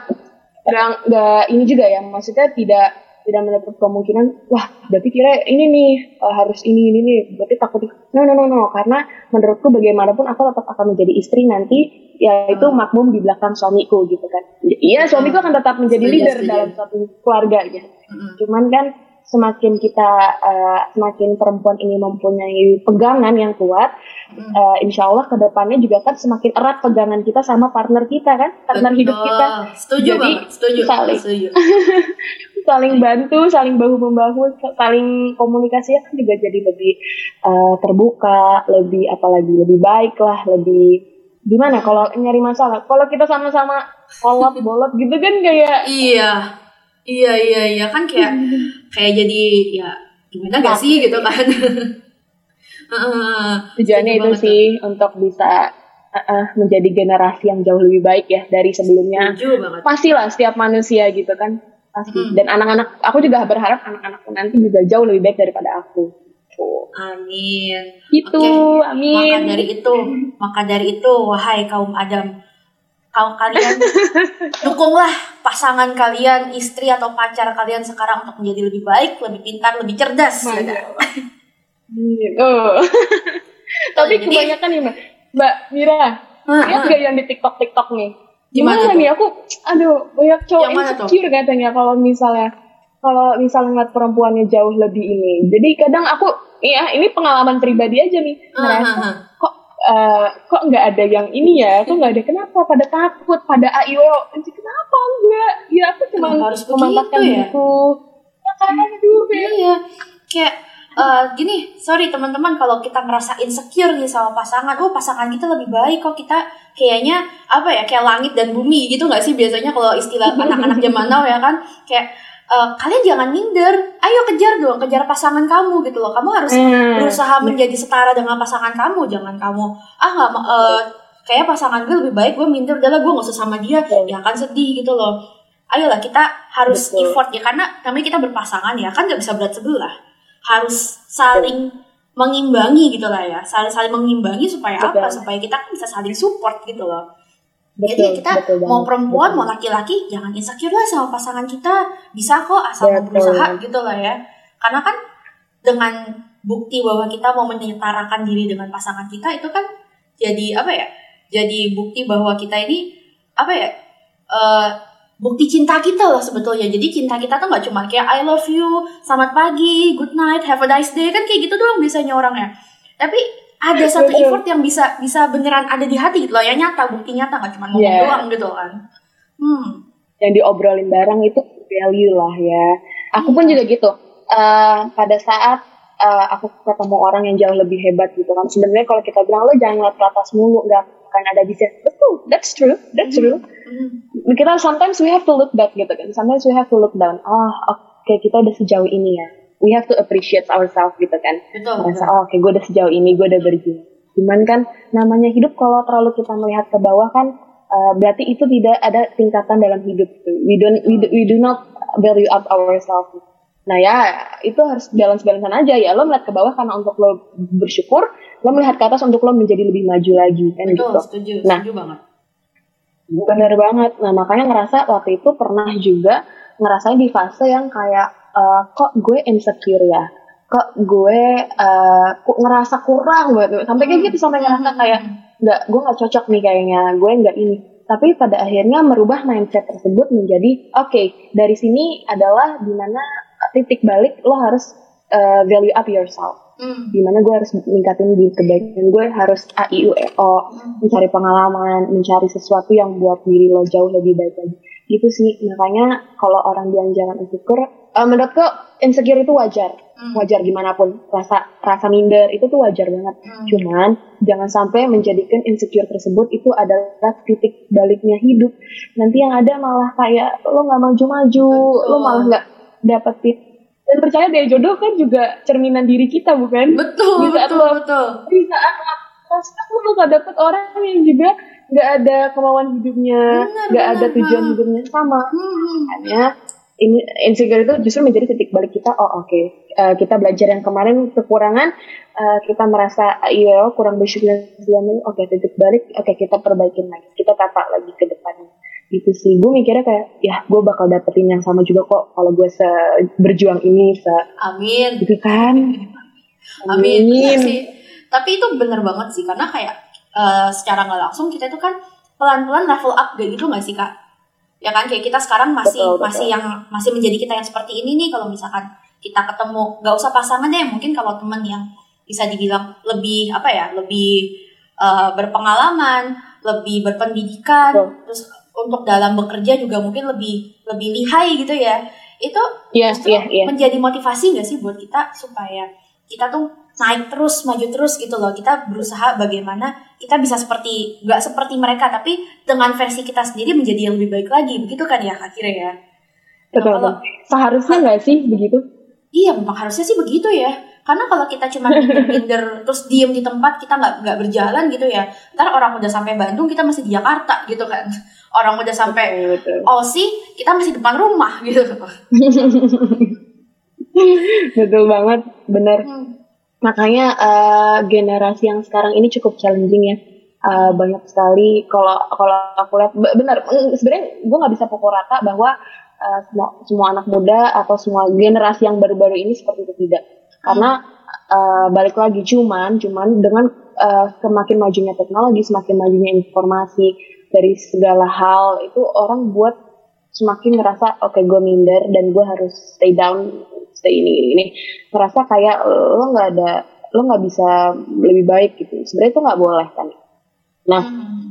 nggak ini juga ya, maksudnya tidak tidak menutup kemungkinan wah berarti kira ini nih uh, harus ini ini nih berarti takut no no no no karena menurutku bagaimanapun aku tetap akan menjadi istri nanti yaitu hmm. makmum di belakang suamiku gitu kan iya suamiku akan tetap menjadi leader dalam satu keluarga gitu hmm. cuman kan semakin kita uh, semakin perempuan ini mempunyai pegangan yang kuat, hmm. uh, insya Allah ke depannya juga kan semakin erat pegangan kita sama partner kita kan, partner Betul. hidup kita. Setuju Jadi, banget, setuju. Saling, setuju. saling bantu, saling bahu membahu, saling komunikasi kan juga jadi lebih uh, terbuka, lebih apalagi lebih baik lah, lebih gimana kalau nyari masalah. Kalau kita sama-sama kolot bolot gitu kan kayak iya Iya iya iya kan kayak kayak jadi ya gimana gak sih gitu kan. Tujuannya itu sih tuh. untuk bisa uh, menjadi generasi yang jauh lebih baik ya dari sebelumnya. Pastilah setiap manusia gitu kan pasti. Hmm. Dan anak-anak aku juga berharap anak-anakku nanti juga jauh lebih baik daripada aku. Amin. Itu, okay. amin. Maka dari itu, maka dari itu, wahai kaum Adam, kalau kalian dukunglah pasangan kalian, istri atau pacar kalian sekarang untuk menjadi lebih baik, lebih pintar, lebih cerdas. Ya, oh. Tapi Jadi, kebanyakan nih Mbak, Mbak Mira, uh, lihat uh. gak yang di TikTok TikTok nih? Gimana, nih aku, aduh banyak cowok yang insecure katanya kalau misalnya kalau misalnya ngeliat perempuannya jauh lebih ini. Jadi kadang aku, ya ini pengalaman pribadi aja nih, uh, uh, uh. kok uh, kok nggak ada yang ini ya? Kok nggak ada kenapa? Pada takut pada ayo. Kenapa enggak? Ya aku cuma harus memanfaatkan ya? itu ya kan aduh iya. Kayak uh, gini sorry teman-teman kalau kita ngerasa insecure nih sama pasangan oh pasangan kita lebih baik kok kita kayaknya apa ya kayak langit dan bumi gitu nggak sih biasanya kalau istilah anak-anak zaman now ya kan? Kayak uh, kalian jangan minder, ayo kejar dong, kejar pasangan kamu gitu loh. Kamu harus hmm. berusaha menjadi setara dengan pasangan kamu, jangan kamu ah nggak uh, kayak pasangan gue lebih baik, gue minder, udahlah gue gak usah sama dia, ya kan sedih gitu loh. Ayolah kita harus Betul. effort ya karena kami kita berpasangan ya kan nggak bisa berat sebelah, harus saling Betul. mengimbangi gitu lah ya, saling saling mengimbangi supaya Betul. apa? Supaya kita kan bisa saling support gitu loh. Betul, Jadi kita betul mau perempuan betul. mau laki-laki jangan insecure lah sama pasangan kita bisa kok asal mau berusaha gitu lah ya. Karena kan dengan bukti bahwa kita mau menyetarakan diri dengan pasangan kita itu kan jadi apa ya? Jadi bukti bahwa kita ini apa ya? Uh, bukti cinta kita loh sebetulnya. Jadi cinta kita tuh nggak cuma kayak I love you, selamat pagi, good night, have a nice day kan kayak gitu doang biasanya orangnya. Tapi ada satu effort yang bisa bisa beneran ada di hati gitu loh. Ya nyata bukti nyata nggak cuma ngomong yeah. doang gitu kan. Hmm. yang diobrolin bareng itu value lah ya. Aku pun juga gitu. Uh, pada saat uh, aku ketemu orang yang jauh lebih hebat gitu kan. Sebenarnya kalau kita bilang lo jangan ngeliat ke atas mulu nggak akan ada bisa betul that's true that's true. Mm-hmm. kita sometimes we have to look back gitu kan. Sometimes we have to look down. Ah oh, oke okay, kita udah sejauh ini ya we have to appreciate ourselves gitu kan. Betul. Merasa oh oke okay, gue udah sejauh ini, gue udah berjuang. Cuman kan namanya hidup kalau terlalu kita melihat ke bawah kan uh, berarti itu tidak ada tingkatan dalam hidup. We don't we do, we do not value up ourselves. Nah ya itu harus balance balancean aja ya. Lo melihat ke bawah karena untuk lo bersyukur, lo melihat ke atas untuk lo menjadi lebih maju lagi kan Betul, gitu. Setuju, nah, setuju banget. Benar banget. Nah makanya ngerasa waktu itu pernah juga ngerasain di fase yang kayak uh, kok gue insecure ya? Kok gue uh, ngerasa kurang banget sampai kayak gitu sampai ngerasa kayak nggak gue nggak cocok nih kayaknya gue nggak ini. Tapi pada akhirnya merubah mindset tersebut menjadi oke okay, dari sini adalah di mana titik balik lo harus uh, value up yourself. Mm. di mana gue harus meningkatin di kebaikan gue harus a i u e o mm. mencari pengalaman mencari sesuatu yang buat diri lo jauh lebih baik lagi gitu sih. Makanya kalau orang bilang jangan insecure uh, menurutku insecure itu wajar. Hmm. wajar gimana pun. Rasa rasa minder itu tuh wajar banget. Hmm. cuman jangan sampai menjadikan insecure tersebut itu adalah titik baliknya hidup. Nanti yang ada malah kayak lo nggak maju-maju lo malah nggak dapetin dan percaya deh jodoh kan juga cerminan diri kita bukan? Betul di saat betul, lo betul. di saat lo lo gak dapet orang yang juga nggak ada kemauan hidupnya. Nggak ada tujuan hmm. hidupnya. Sama. Hmm. ini insecure itu justru menjadi titik balik kita. Oh oke. Okay. uh, eh, kita belajar yang kemarin kekurangan. Uh, kita merasa iya kurang bersyukur selama ini oke okay, titik balik. Oke okay, kita perbaikin lagi. Kita tata lagi ke depannya gitu sih. Gue mikirnya kayak ya gue bakal dapetin yang sama juga kok kalau gue se berjuang ini se. Amin. Gitu kan? Amin, amin. sih. Tapi itu bener banget sih. Karena kayak uh, secara nggak langsung kita itu kan pelan-pelan level up kayak gitu nggak sih kak ya kan kayak kita sekarang masih betul, masih yang masih menjadi kita yang seperti ini nih kalau misalkan kita ketemu nggak usah pasangan deh mungkin kalau temen yang bisa dibilang lebih apa ya lebih uh, berpengalaman lebih berpendidikan betul. terus untuk dalam bekerja juga mungkin lebih lebih lihai gitu ya itu yeah, justru yeah, yeah. menjadi motivasi gak sih buat kita supaya kita tuh naik terus maju terus gitu loh. Kita berusaha bagaimana kita bisa seperti nggak seperti mereka tapi dengan versi kita sendiri menjadi yang lebih baik lagi. Begitu kan ya akhirnya ya? Betul, nah, kalau, seharusnya nggak sih begitu? Iya memang harusnya sih begitu ya. Karena kalau kita cuma minder terus diem di tempat kita nggak nggak berjalan gitu ya. Ntar orang udah sampai Bandung kita masih di Jakarta gitu kan. Orang udah sampai Aussie kita masih depan rumah gitu. Betul banget benar. Hmm. Makanya uh, generasi yang sekarang ini cukup challenging ya. Uh, banyak sekali kalau kalau aku lihat benar mm, sebenarnya gue nggak bisa pukul rata bahwa uh, semua semua anak muda atau semua generasi yang baru-baru ini seperti itu tidak. Karena uh, balik lagi cuman cuman dengan uh, semakin majunya teknologi semakin majunya informasi dari segala hal itu orang buat semakin ngerasa oke okay, gue minder dan gue harus stay down stay ini ini ngerasa kayak lo nggak ada lo nggak bisa lebih baik gitu sebenarnya itu nggak boleh kan nah hmm.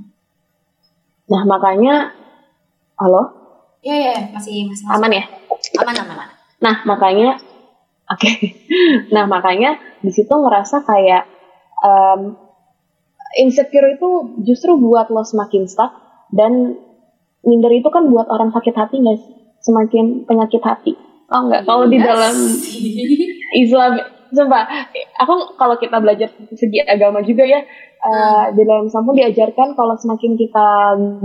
nah makanya halo ya ya masih masih, masih. aman ya aman aman, aman. nah makanya Oke. Okay. Nah makanya di situ ngerasa kayak um, insecure itu justru buat lo semakin stuck dan minder itu kan buat orang sakit hati guys semakin penyakit hati. Oh enggak, kalau di dalam Islam, sumpah, aku kalau kita belajar segi agama juga ya, uh, di dalam Islam pun diajarkan kalau semakin kita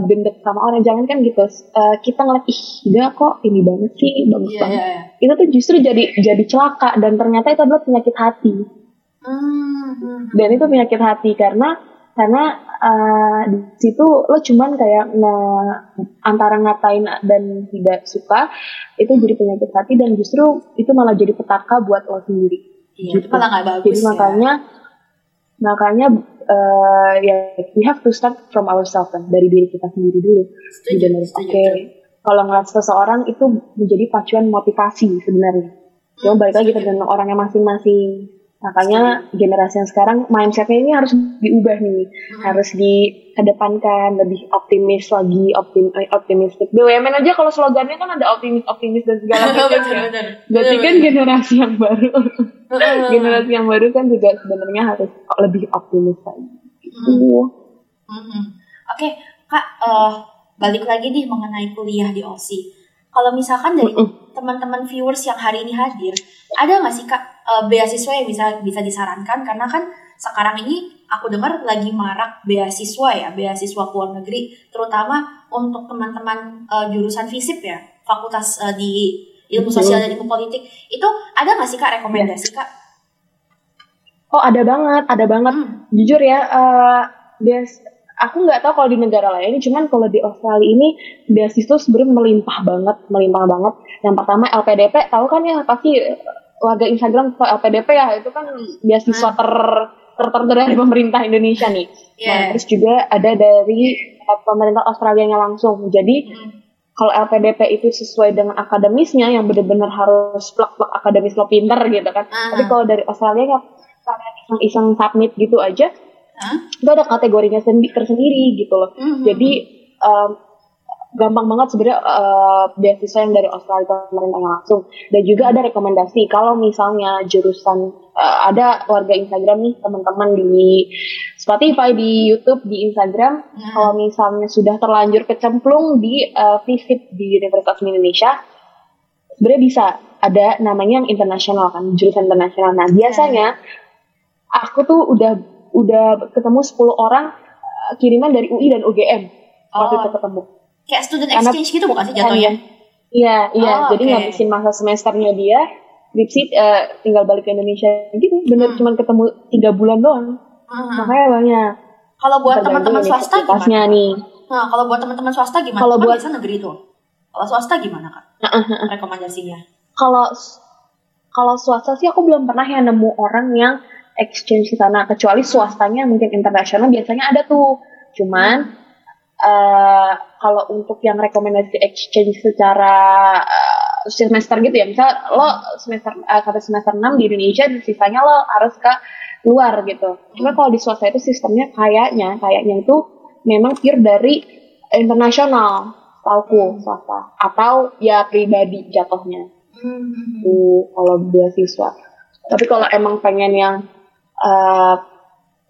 gendek sama orang jangan kan gitu uh, kita ngeliat ih dia kok ini banget sih bagus yeah, banget. yeah, yeah. itu tuh justru jadi jadi celaka dan ternyata itu adalah penyakit hati. Mm-hmm. dan itu penyakit hati karena karena uh, di situ lo cuman kayak nge, antara ngatain dan tidak suka itu jadi penyakit hati dan justru itu malah jadi petaka buat lo sendiri. Iya, gitu. malah gak bagus. Jadi ya. makanya makanya uh, ya we have to start from ourselves kan dari diri kita sendiri dulu oke okay. kalau ngeliat seseorang itu menjadi pacuan motivasi sebenarnya cuma balik lagi tergantung orangnya masing-masing makanya generasi yang sekarang mindsetnya ini harus diubah nih. Hmm. harus dikedepankan lebih optimis lagi optim eh, optimistik. BUMN aja kalau slogannya kan ada optimis optimis dan segala macam ya. berarti kan generasi yang baru. Generasi yang baru kan juga sebenarnya harus lebih optimis lagi. Gitu. hmm. hmm. oke okay, kak uh, balik lagi nih mengenai kuliah di OSI kalau misalkan dari teman-teman viewers yang hari ini hadir, ada nggak sih kak uh, beasiswa yang bisa bisa disarankan? Karena kan sekarang ini aku dengar lagi marak beasiswa ya, beasiswa ke luar negeri, terutama untuk teman-teman uh, jurusan FISIP ya, fakultas uh, di ilmu sosial dan ilmu politik. Itu ada nggak sih kak rekomendasi kak? Oh ada banget, ada banget. Hmm. Jujur ya, uh, bias aku nggak tahu kalau di negara lain cuman kalau di Australia ini beasiswa sebenarnya melimpah banget melimpah banget yang pertama LPDP tahu kan ya pasti warga Instagram LPDP ya itu kan beasiswa hmm. ter ter dari pemerintah Indonesia nih yeah. nah, terus juga ada dari uh, pemerintah Australia nya langsung jadi hmm. kalau LPDP itu sesuai dengan akademisnya yang benar-benar harus plak-plak akademis lo pinter gitu kan uh -huh. tapi kalau dari Australia ya kalian iseng-iseng submit gitu aja huh? itu ada kategorinya sendiri tersendiri gitu loh. Mm -hmm. Jadi um, gampang banget sebenarnya uh, beasiswa yang dari Australia pemerintahnya langsung. Dan juga ada rekomendasi kalau misalnya jurusan uh, ada warga Instagram nih teman-teman di Spotify, di YouTube, di Instagram, hmm. kalau misalnya sudah terlanjur kecemplung di uh, visit di Universitas Indonesia, sebenarnya bisa ada namanya yang internasional kan jurusan internasional. Nah biasanya aku tuh udah udah ketemu 10 orang uh, kiriman dari UI dan UGM oh. waktu itu ketemu. Kayak student exchange Karena, gitu bukan sih jatuhnya? Iya, iya. Oh, jadi okay. ngabisin masa semesternya dia, skripsi uh, tinggal balik ke Indonesia gitu. Bener hmm. cuma ketemu tiga bulan doang. Hmm. Makanya banyak. Kalau buat teman-teman swasta gimana? nih. Nah, kalau buat teman-teman swasta gimana? Kalau buat- negeri tuh. Kalau swasta gimana kak? Rekomendasinya? Kalau kalau swasta sih aku belum pernah ya nemu orang yang exchange di sana kecuali swastanya mungkin internasional biasanya ada tuh. Cuman eh, kalau untuk yang rekomendasi exchange secara eh, semester gitu ya, misal lo semester eh, sampai semester 6 di Indonesia, sisanya lo harus ke luar gitu. Cuma kalau di swasta itu sistemnya kayaknya kayaknya itu memang pure dari internasional, tauku swasta atau ya pribadi jatuhnya Hmm. kalau beasiswa. Tapi kalau emang pengen yang eh,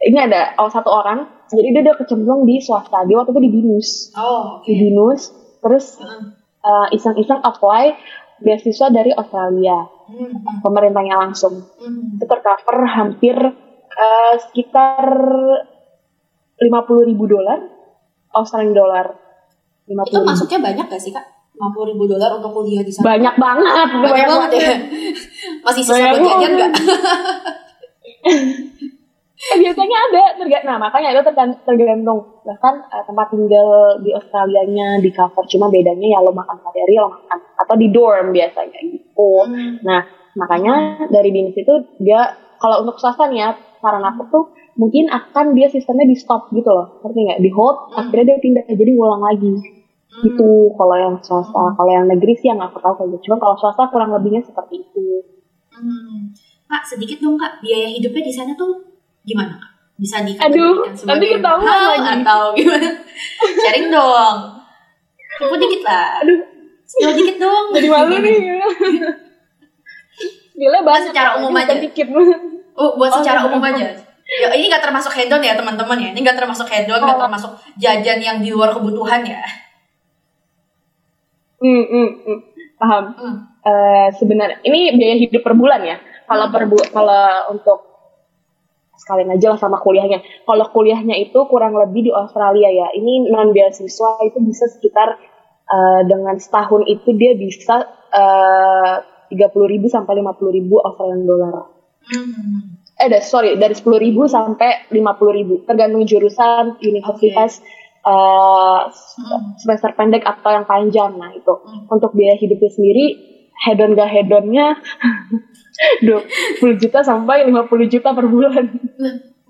ini ada oh, satu orang, jadi dia udah kecemplung di swasta. Dia waktu itu di binus, Oh, oke. di binus, terus eh, iseng-iseng apply beasiswa dari Australia, Hmm. pemerintahnya langsung. Hmm. Itu tercover hampir eh, sekitar 50 ribu dolar, Australian dollar. 50 Itu masuknya banyak gak sih kak? 50 ribu dolar untuk kuliah di sana? banyak banget, Banyak banget ya. Masih sisa Banyak buat jajan banget. Eh, biasanya ada terga- nah makanya itu tergan- tergantung. Bahkan eh, tempat tinggal di Australianya di cover cuma bedanya ya lo makan sehari lo makan atau di dorm biasanya gitu. Hmm. nah makanya dari dinas itu dia kalau untuk swasta nih ya saran aku tuh mungkin akan dia sistemnya di stop gitu loh. Ngerti nggak? Di hold Hmm. akhirnya dia pindah jadi ngulang lagi. Gitu kalau yang swasta. Kalau yang negeri sih yang aku tahu kayak gitu cuma kalau swasta kurang lebihnya seperti itu. Hmm. Kak, sedikit dong kak, biaya hidupnya di sana tuh gimana kak? Bisa dikategorikan sebagai nanti mahal lagi. atau gimana? Sharing dong. Info dikit lah. aduh Spill dikit dong. jadi malu nih Gila banget secara umum aja. dikit Oh, buat Oh, secara iya, umum iya. aja. Ya, ini nggak termasuk hedon ya teman-teman ya. Ini nggak termasuk hedon, nggak Oh. termasuk jajan yang di luar kebutuhan ya. hmm, hmm, hmm. paham Hmm. Eh, sebenarnya ini biaya hidup per bulan ya kalau per bu- kalau untuk sekalian aja lah sama kuliahnya. Kalau kuliahnya itu kurang lebih di Australia ya. Ini non beasiswa itu bisa sekitar eh, dengan setahun itu dia bisa tiga puluh ribu sampai lima puluh ribu Australian dollar. Hmm. eh da- sorry dari sepuluh ribu sampai lima puluh ribu. Tergantung jurusan universitas eh, Hmm. semester pendek atau yang panjang. Nah itu. Hmm. untuk biaya hidupnya sendiri hedon gak hedonnya 20 juta sampai 50 juta per bulan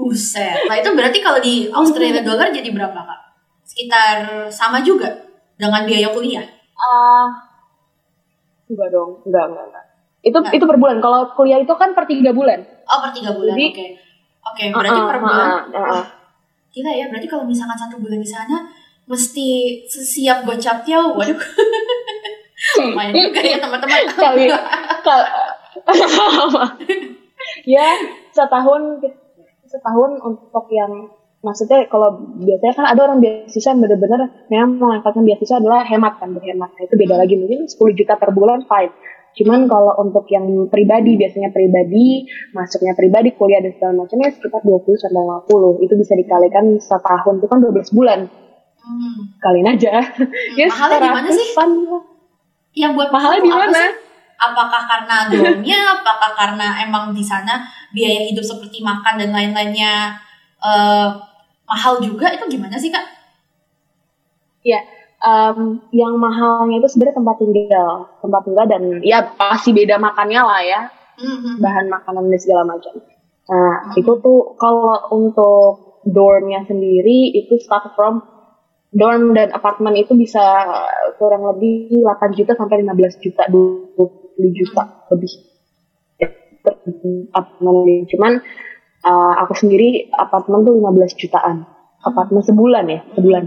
Buset. Nah itu berarti kalau di Australia dollar jadi berapa kak? Sekitar sama juga dengan biaya kuliah. ah enggak dong enggak enggak, enggak. itu Enggak. itu per bulan kalau kuliah itu kan per tiga bulan Oh per tiga bulan. Oke. Oke. berarti Ah, per ah, bulan. ah, ah, ah. Gila ya. Berarti kalau misalkan satu bulan di sana mesti siap gocapnya. Waduh. Lumayan juga ya teman-teman. kali kal- ya setahun setahun untuk yang maksudnya kalau biasanya kan ada orang beasiswa yang benar-benar memang memanfaatkan beasiswa adalah hemat kan berhemat itu beda lagi mungkin 10 juta per bulan fine cuman kalau untuk yang pribadi biasanya pribadi masuknya pribadi kuliah dan segala macamnya sekitar 20 sampai 50 itu bisa dikalikan setahun itu kan 12 bulan Hmm. kalian aja ya Mahalnya di mana sih? lah. Yang buat mahalnya mahal di mana? Apakah karena dormnya? apakah karena emang di sana biaya hidup seperti makan dan lain-lainnya eh, mahal juga? Itu gimana sih kak? Em, yang mahalnya itu sebenarnya tempat tinggal, tempat tinggal dan ya pasti beda makannya lah ya, Hmm. bahan makanan dan segala macam. Nah itu tuh kalau untuk dormnya sendiri itu start from dorm dan apartemen itu bisa kurang lebih 8 juta sampai 15 juta, 20 juta lebih. Ya, apartemen. Cuman eh, aku sendiri apartemen tuh 15 jutaan, apartemen sebulan ya, sebulan,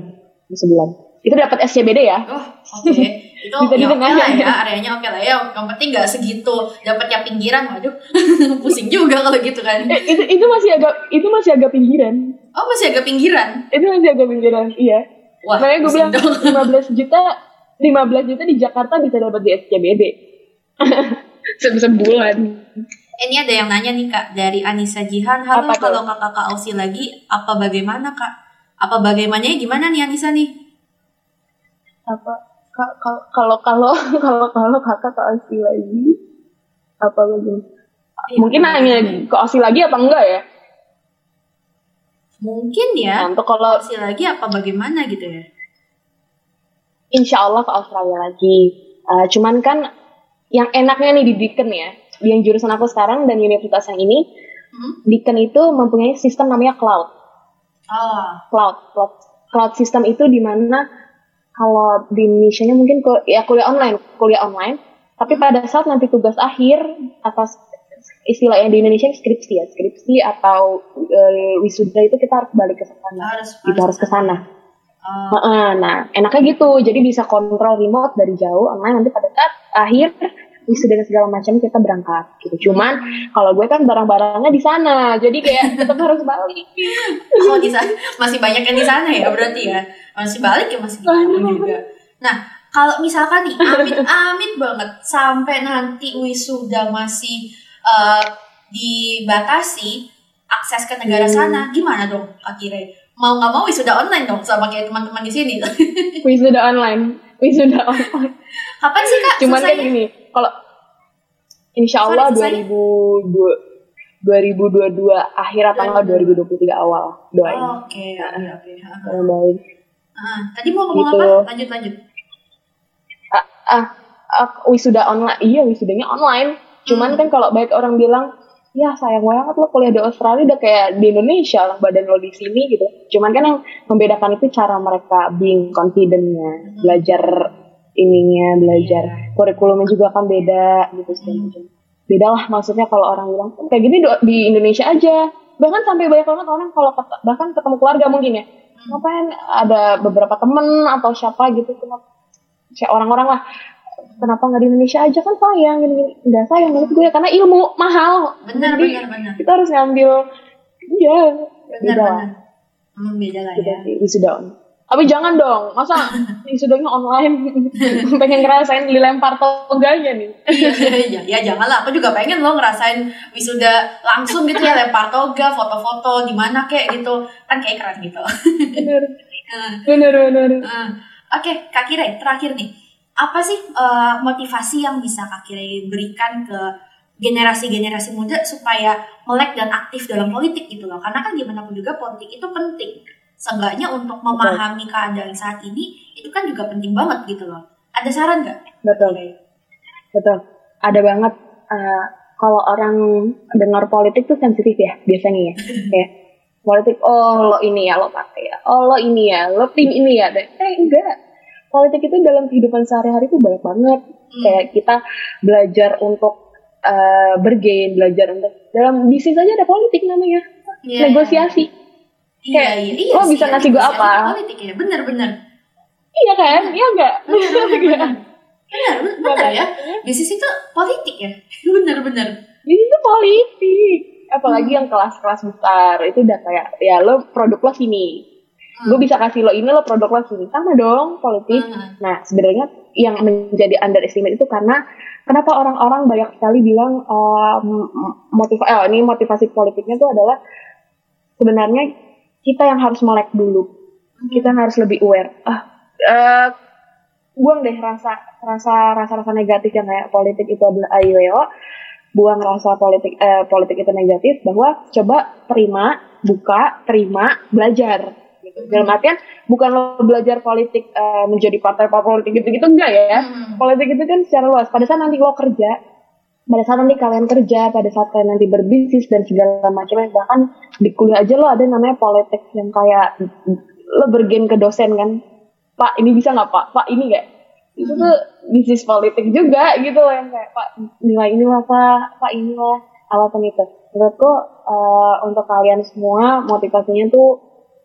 sebulan. Itu dapat SCBD ya, Oh, oke. Itu Bisa ya oke didengar. lah ya, areanya oke lah ya. Yang penting nggak segitu dapatnya pinggiran. Waduh, pusing juga kalau gitu kan. Eh, itu itu masih agak itu masih agak pinggiran Oh, masih agak pinggiran. itu masih agak pinggiran iya Wah, makanya gue bilang dong. 15 juta 15 juta di Jakarta bisa dapat di SCBD Se- sebulan Eh, Ini ada yang nanya nih kak dari Anissa Jihan. Halo, Apa tuh? kalau kakak Ausi lagi, apa bagaimana kak? Apa bagaimananya gimana nih Anissa nih? apa ka- ka- kalau kalau kalau kalau kakak ke Aussie lagi apa lagi Eh, mungkin nanya ke Aussie lagi apa enggak ya Mungkin ya. nah, untuk kalau Ausi lagi apa bagaimana gitu ya? insya Allah ke Australia lagi. Uh, cuman kan yang enaknya nih di Deakin ya, yang jurusan aku sekarang dan universitas yang ini, hmm? Deakin itu mempunyai sistem namanya cloud. Oh. Cloud, cloud, cloud system itu di mana kalau di Indonesia mungkin ya kuliah online, kuliah online. Tapi pada saat nanti tugas akhir atas istilah yang di Indonesia skripsi ya, skripsi atau uh, wisuda itu kita harus balik ke sana. Harus, itu harus ke sana. Uh. Nah, enaknya gitu. Jadi bisa kontrol remote dari jauh online nanti pada saat akhir wisuda dan segala macam kita berangkat gitu. Cuman kalau gue kan barang-barangnya di sana, jadi kayak tetap harus balik. Oh, di sana masih banyak yang di sana ya berarti ya. Masih balik ya masih sana juga. Nah, kalau misalkan nih amit-amit banget sampai nanti wisuda masih uh, dibatasi akses ke negara hmm. sana, gimana dong akhirnya? Mau nggak mau wisuda online dong sama kayak teman-teman di sini. wisuda online, wisuda online. Kapan sih kak? Cuman kan gini, kalau Insya Allah Sorry, 2002 2022 akhir atau enggak 2023 awal doain. Oke, oke, oke. Baik. Ah, tadi mau ngomong gitu. apa? Lanjut, lanjut. Ah, ah, ah, wisuda online. Iya, wisudanya online. Cuman hmm. kan kalau baik orang bilang, ya sayang banget lo kuliah di Australia udah kayak di Indonesia lah badan lo di sini gitu. Cuman kan yang membedakan itu cara mereka being confidentnya, hmm. belajar ininya belajar kurikulumnya juga kan beda gitu segala macam beda lah maksudnya kalau orang bilang kayak gini di Indonesia aja bahkan sampai banyak banget orang kalau bahkan ketemu keluarga mungkin ya ngapain ada beberapa temen atau siapa gitu kenapa orang-orang lah kenapa nggak di Indonesia aja kan sayang gini, gini. nggak sayang menurut gue karena ilmu mahal benar Jadi, benar benar kita harus ngambil iya benar beda benar lah. Hmm, beda lah ya wisuda tapi jangan dong, masa sudahnya online pengen ngerasain dilempar toganya nih. iya, iya, ya janganlah. Aku juga pengen loh ngerasain wisuda langsung gitu ya lempar toga, foto-foto di mana kayak gitu. Kan kayak keren gitu. Bener. bener, bener. Uh, Oke, okay, Kak terakhir nih. Apa sih uh, motivasi yang bisa Kak Kire berikan ke generasi-generasi muda supaya melek dan aktif dalam politik gitu loh. Karena kan gimana pun juga politik itu penting seenggaknya untuk memahami betul. keadaan saat ini itu kan juga penting banget gitu loh. Ada saran nggak? Betul. Okay. Betul. Ada banget. Uh, kalau orang dengar politik tuh sensitif ya biasanya ya. Kayak politik, oh lo ini ya lo pakai ya, oh lo ini ya, lo tim ini ya. Eh enggak. Politik itu dalam kehidupan sehari-hari tuh banyak banget. Hmm. Kayak kita belajar untuk uh, bergain, belajar untuk dalam bisnis aja ada politik namanya. Yeah. Negosiasi Iya, iya, iya. Lo bisa ngasih gue apa? Politik ya, bener-bener. Iya kan? Iya enggak? Bener, bener, bener ya. Bisnis itu politik ya, bener-bener. Bisnis itu politik. Apalagi hmm. yang kelas-kelas besar itu udah kayak ya lo produk lo sini. Hmm. Gue bisa kasih lo ini lo produk lo sini sama dong politik. Hmm. Nah sebenarnya yang menjadi underestimate itu karena kenapa orang-orang banyak sekali bilang uh, motivasi eh, ini motivasi politiknya itu adalah sebenarnya kita yang harus melek dulu kita harus lebih aware ah uh, buang deh rasa rasa rasa rasa negatif yang kayak politik itu adalah ayo buang rasa politik eh, politik itu negatif bahwa coba terima buka terima belajar gitu. dalam artian bukan lo belajar politik uh, menjadi partai politik gitu gitu enggak ya hmm. politik itu kan secara luas pada saat nanti lo kerja pada saat nanti kalian kerja, pada saat kalian nanti berbisnis dan segala macam, bahkan di kuliah aja lo ada namanya politik yang kayak lo bergen ke dosen kan, Pak ini bisa nggak Pak? Pak ini nggak? Itu tuh bisnis politik juga gitu loh yang kayak Pak nilai ini lah Pak, Pak ini lah alasan itu. Menurutku uh, untuk kalian semua motivasinya tuh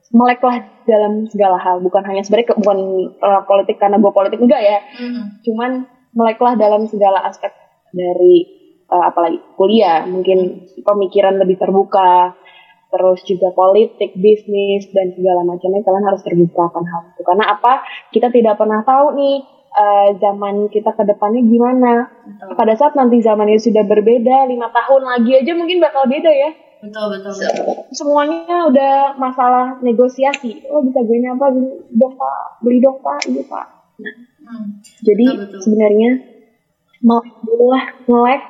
meleklah dalam segala hal, bukan hanya sebenarnya bukan uh, politik karena gue politik enggak ya, mm-hmm. cuman meleklah dalam segala aspek dari uh, apalagi kuliah. Mungkin pemikiran lebih terbuka terus juga politik bisnis dan segala macamnya. Kalian harus terbuka akan hal itu. Karena apa? Kita tidak pernah tahu nih uh, zaman kita ke depannya gimana. Betul. pada saat nanti zamannya sudah berbeda lima tahun lagi aja mungkin bakal beda ya betul betul, betul. semuanya udah masalah negosiasi. Oh bisa gue apa? Beli dong pak. Beli dong pak. Iya pak. Nah, hmm. jadi betul, betul. sebenarnya mau lah ngelek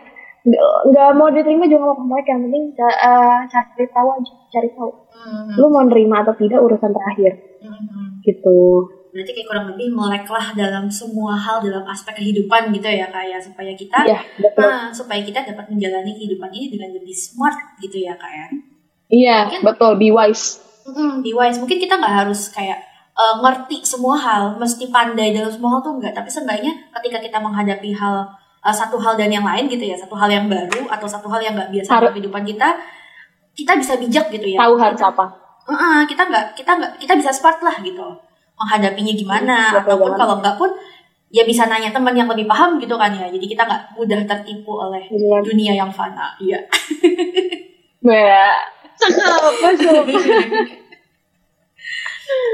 nggak mau diterima juga nggak mau ngelek yang penting uh, cari tahu aja cari tahu. Hmm. lu mau nerima atau tidak urusan terakhir. Hmm. gitu berarti kayak kurang lebih meleklah dalam semua hal dalam aspek kehidupan gitu ya kak ya supaya kita Iya, betul. nah, supaya kita dapat menjalani kehidupan ini dengan lebih smart gitu ya kak ya Iya, Mungkin- betul. Be wise. Mm, be wise mungkin kita nggak harus kayak eh, ngerti semua hal mesti pandai dalam semua hal tuh enggak tapi seenggaknya ketika kita menghadapi hal eh, satu hal dan yang lain gitu ya satu hal yang baru atau satu hal yang nggak biasa Harus- dalam kehidupan kita kita bisa bijak gitu ya Tahu harus kita, apa. Heeh, kita nggak kita nggak kita bisa smart lah gitu menghadapinya gimana Hmm, ataupun kalau nggak pun ya bisa nanya teman yang lebih paham gitu kan ya jadi kita nggak mudah tertipu oleh Iya. dunia yang fana iya apa?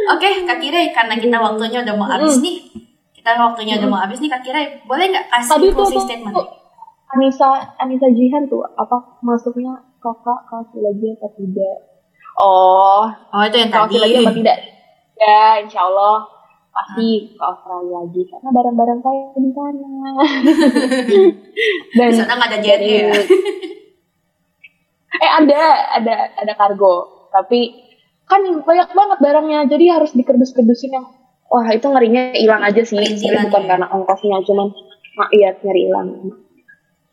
Oke, Kak Kire, karena kita waktunya udah mau habis nih. Kita waktunya udah mau habis nih, Kak Kire. Boleh nggak kasih Tadi closing tuh, statement? tuh, Anissa Anissa Jihan tuh apa masuknya kakak kelas lagi atau tidak? Oh, Oh, itu yang tadi. lagi apa tidak? Ya, insya Allah pasti ke Australia lagi karena barang-barang saya di sana. Dan Di sana nggak ada JNE ya? eh ada ada ada kargo tapi kan banyak banget barangnya jadi harus dikerdus-kerdusin yang wah itu ngerinya hilang aja sih Perintilan bukan ya? karena ongkosnya cuman mak iya nyari hilang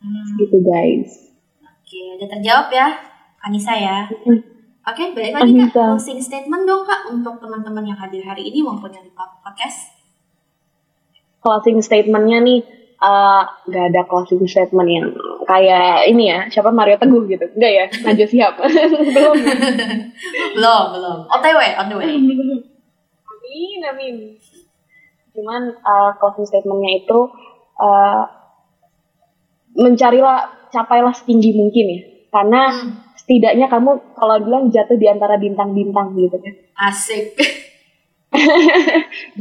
Hmm, gitu guys Oke, udah terjawab ya, Anissa ya. Hmm. Oke, balik lagi Kak. Closing statement dong Kak untuk teman-teman yang hadir hari ini maupun yang di podcast. closing statementnya nih eh, nggak ada closing statement yang kayak ini ya siapa Mario Teguh gitu enggak ya Najwa Shihab belum belum, belum. OTW, on the way. amin amin cuman eh, closing statementnya itu eh, mencarilah capailah setinggi mungkin ya karena Hmm, setidaknya kamu kalau bilang jatuh di antara bintang-bintang gitu kan asik.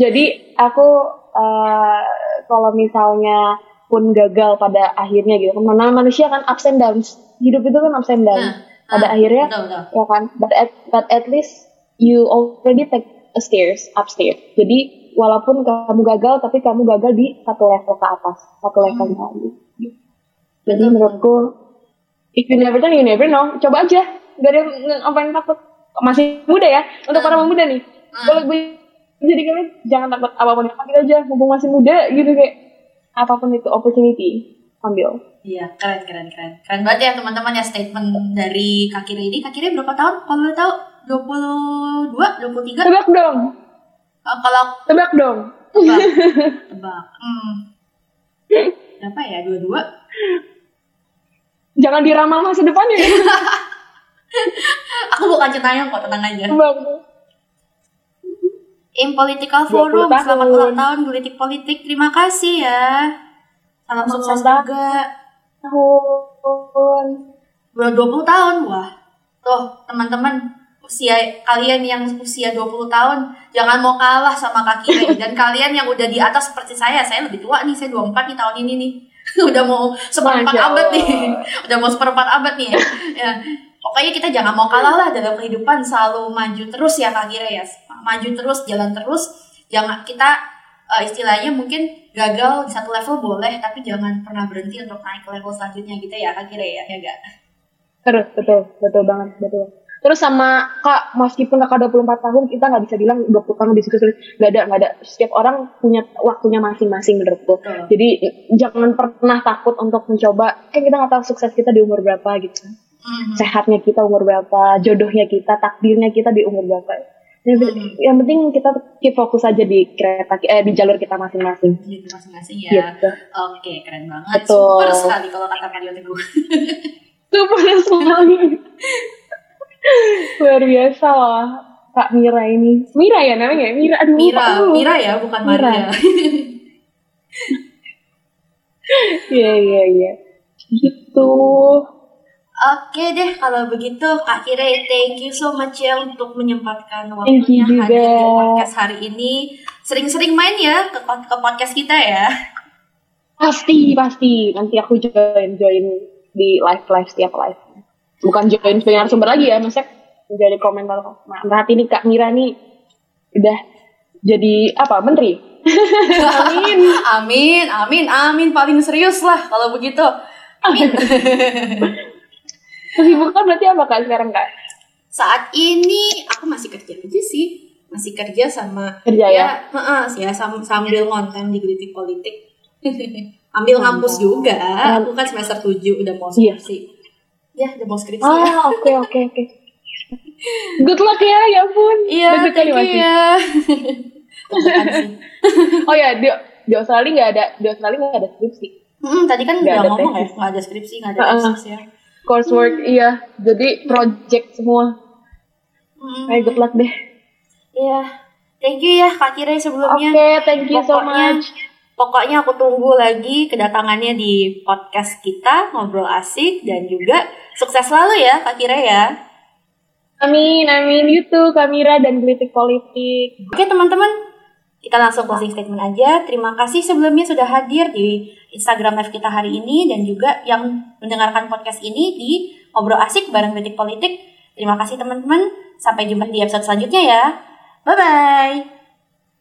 jadi aku eh, kalau misalnya pun gagal pada akhirnya gitu mana manusia kan ups and downs hidup itu kan ups and downs Nah, pada nah, akhirnya Betul, betul. ya kan but at but at least you already take a stairs upstairs jadi walaupun kamu gagal tapi kamu gagal di satu level ke atas satu level Hmm. lagi jadi Betul, menurutku if you never try you never know coba aja gak ada ng- apa yang takut masih muda ya untuk Hmm. para pemuda nih Hmm. boleh boleh- jadi kalian jangan takut apa pun yang ambil aja mumpung masih muda gitu kayak apa pun itu opportunity ambil Iya, keren, keren, keren. Keren banget ya teman-teman ya statement dari Kak Kire ini. Kak Kire berapa tahun? Kalau boleh tahu, 22, 23? tebak dong Eh, kalau tebak dong tebak, tebak. Hmm. Berapa ya? 22? Jangan diramal masa depannya ya. Aku bukan centayang kok, tenang aja. tebak In Political 20 Forum, selamat tahun. ulang tahun Politik Politik. Terima kasih ya. Salam Selamat sukses ulang tahun. juga. tahun Udah 20 tahun, wah. Tuh, teman-teman, usia kalian yang usia 20 tahun, jangan mau kalah sama Kak Kire. Dan kalian yang udah di atas seperti saya, saya lebih tua nih, saya 24 nih tahun ini nih. udah mau seperempat abad nih. Udah mau seperempat abad nih ya. ya. Pokoknya kita jangan mau kalah lah dalam kehidupan, selalu maju terus ya Kak Kire ya. Maju terus, jalan terus. Jangan kita eh, istilahnya mungkin gagal di satu level boleh, tapi jangan pernah berhenti untuk naik ke level selanjutnya gitu ya Kak Kire ya, ya gak? terus betul betul banget betul terus sama kak meskipun kakak 24 tahun kita nggak bisa bilang 20 tahun di situ nggak ada nggak ada setiap orang punya waktunya masing-masing menurutku Betul. jadi jangan pernah takut untuk mencoba kan kita nggak tahu sukses kita di umur berapa gitu Mhm. sehatnya kita umur berapa jodohnya kita takdirnya kita di umur berapa yang, Hmm. yang penting kita keep fokus aja di kereta eh di jalur kita masing-masing Gitu masing-masing ya. gitu Oke, keren banget. Betul. Super sekali kalau kata Mario Teguh. super sekali luar biasa lah Kak Mira ini Mira ya namanya Mira aduh Mira, dulu. Mira ya, bukan Mira. Maria. iya iya iya gitu Oke deh, kalau begitu Kak Kire, thank you so much ya untuk menyempatkan waktunya hadir di juga. podcast hari ini. Sering-sering main ya ke, ke podcast kita ya. pasti pasti nanti aku join join di live live setiap live bukan join sebagai narasumber lagi ya maksudnya menjadi komentar nah, berarti nih Kak Mira nih udah jadi apa menteri amin Amin, amin, amin. Paling serius lah kalau begitu. Amin. kesibukan berarti apa kak sekarang kak Saat ini aku masih kerja aja sih. masih kerja sama kerja ya, ya, ya sam sambil ngonten di Gelitik Politik. Ambil ngampus juga. Aku kan semester 7 udah mau iya. skripsi. Iya. Ya, mau skripsi. Oh, oke okay, oke okay, oke. Okay. Good luck ya, ya pun. Iya, thank you ya. oh ya, di, di Australia nggak ada di Australia nggak ada skripsi. Hmm, tadi kan udah ngomong ya, nggak ada skripsi, nggak ada uh, ya. Coursework hmm. iya, jadi project semua. Hmm. Kayak good luck deh. Iya, thank you ya Kak Kira sebelumnya. Oke, okay, thank you Pokoknya, so much. Pokoknya aku tunggu lagi kedatangannya di podcast kita ngobrol asik dan juga sukses selalu ya Kak Kira ya. Amin, amin. YouTube, kamera dan politik politik. Oke teman-teman, kita langsung closing statement aja. Terima kasih sebelumnya sudah hadir di Instagram live kita hari ini dan juga yang mendengarkan podcast ini di Ngobrol Asik bareng Politik Politik. Terima kasih teman-teman. Sampai jumpa di episode selanjutnya ya. Bye-bye.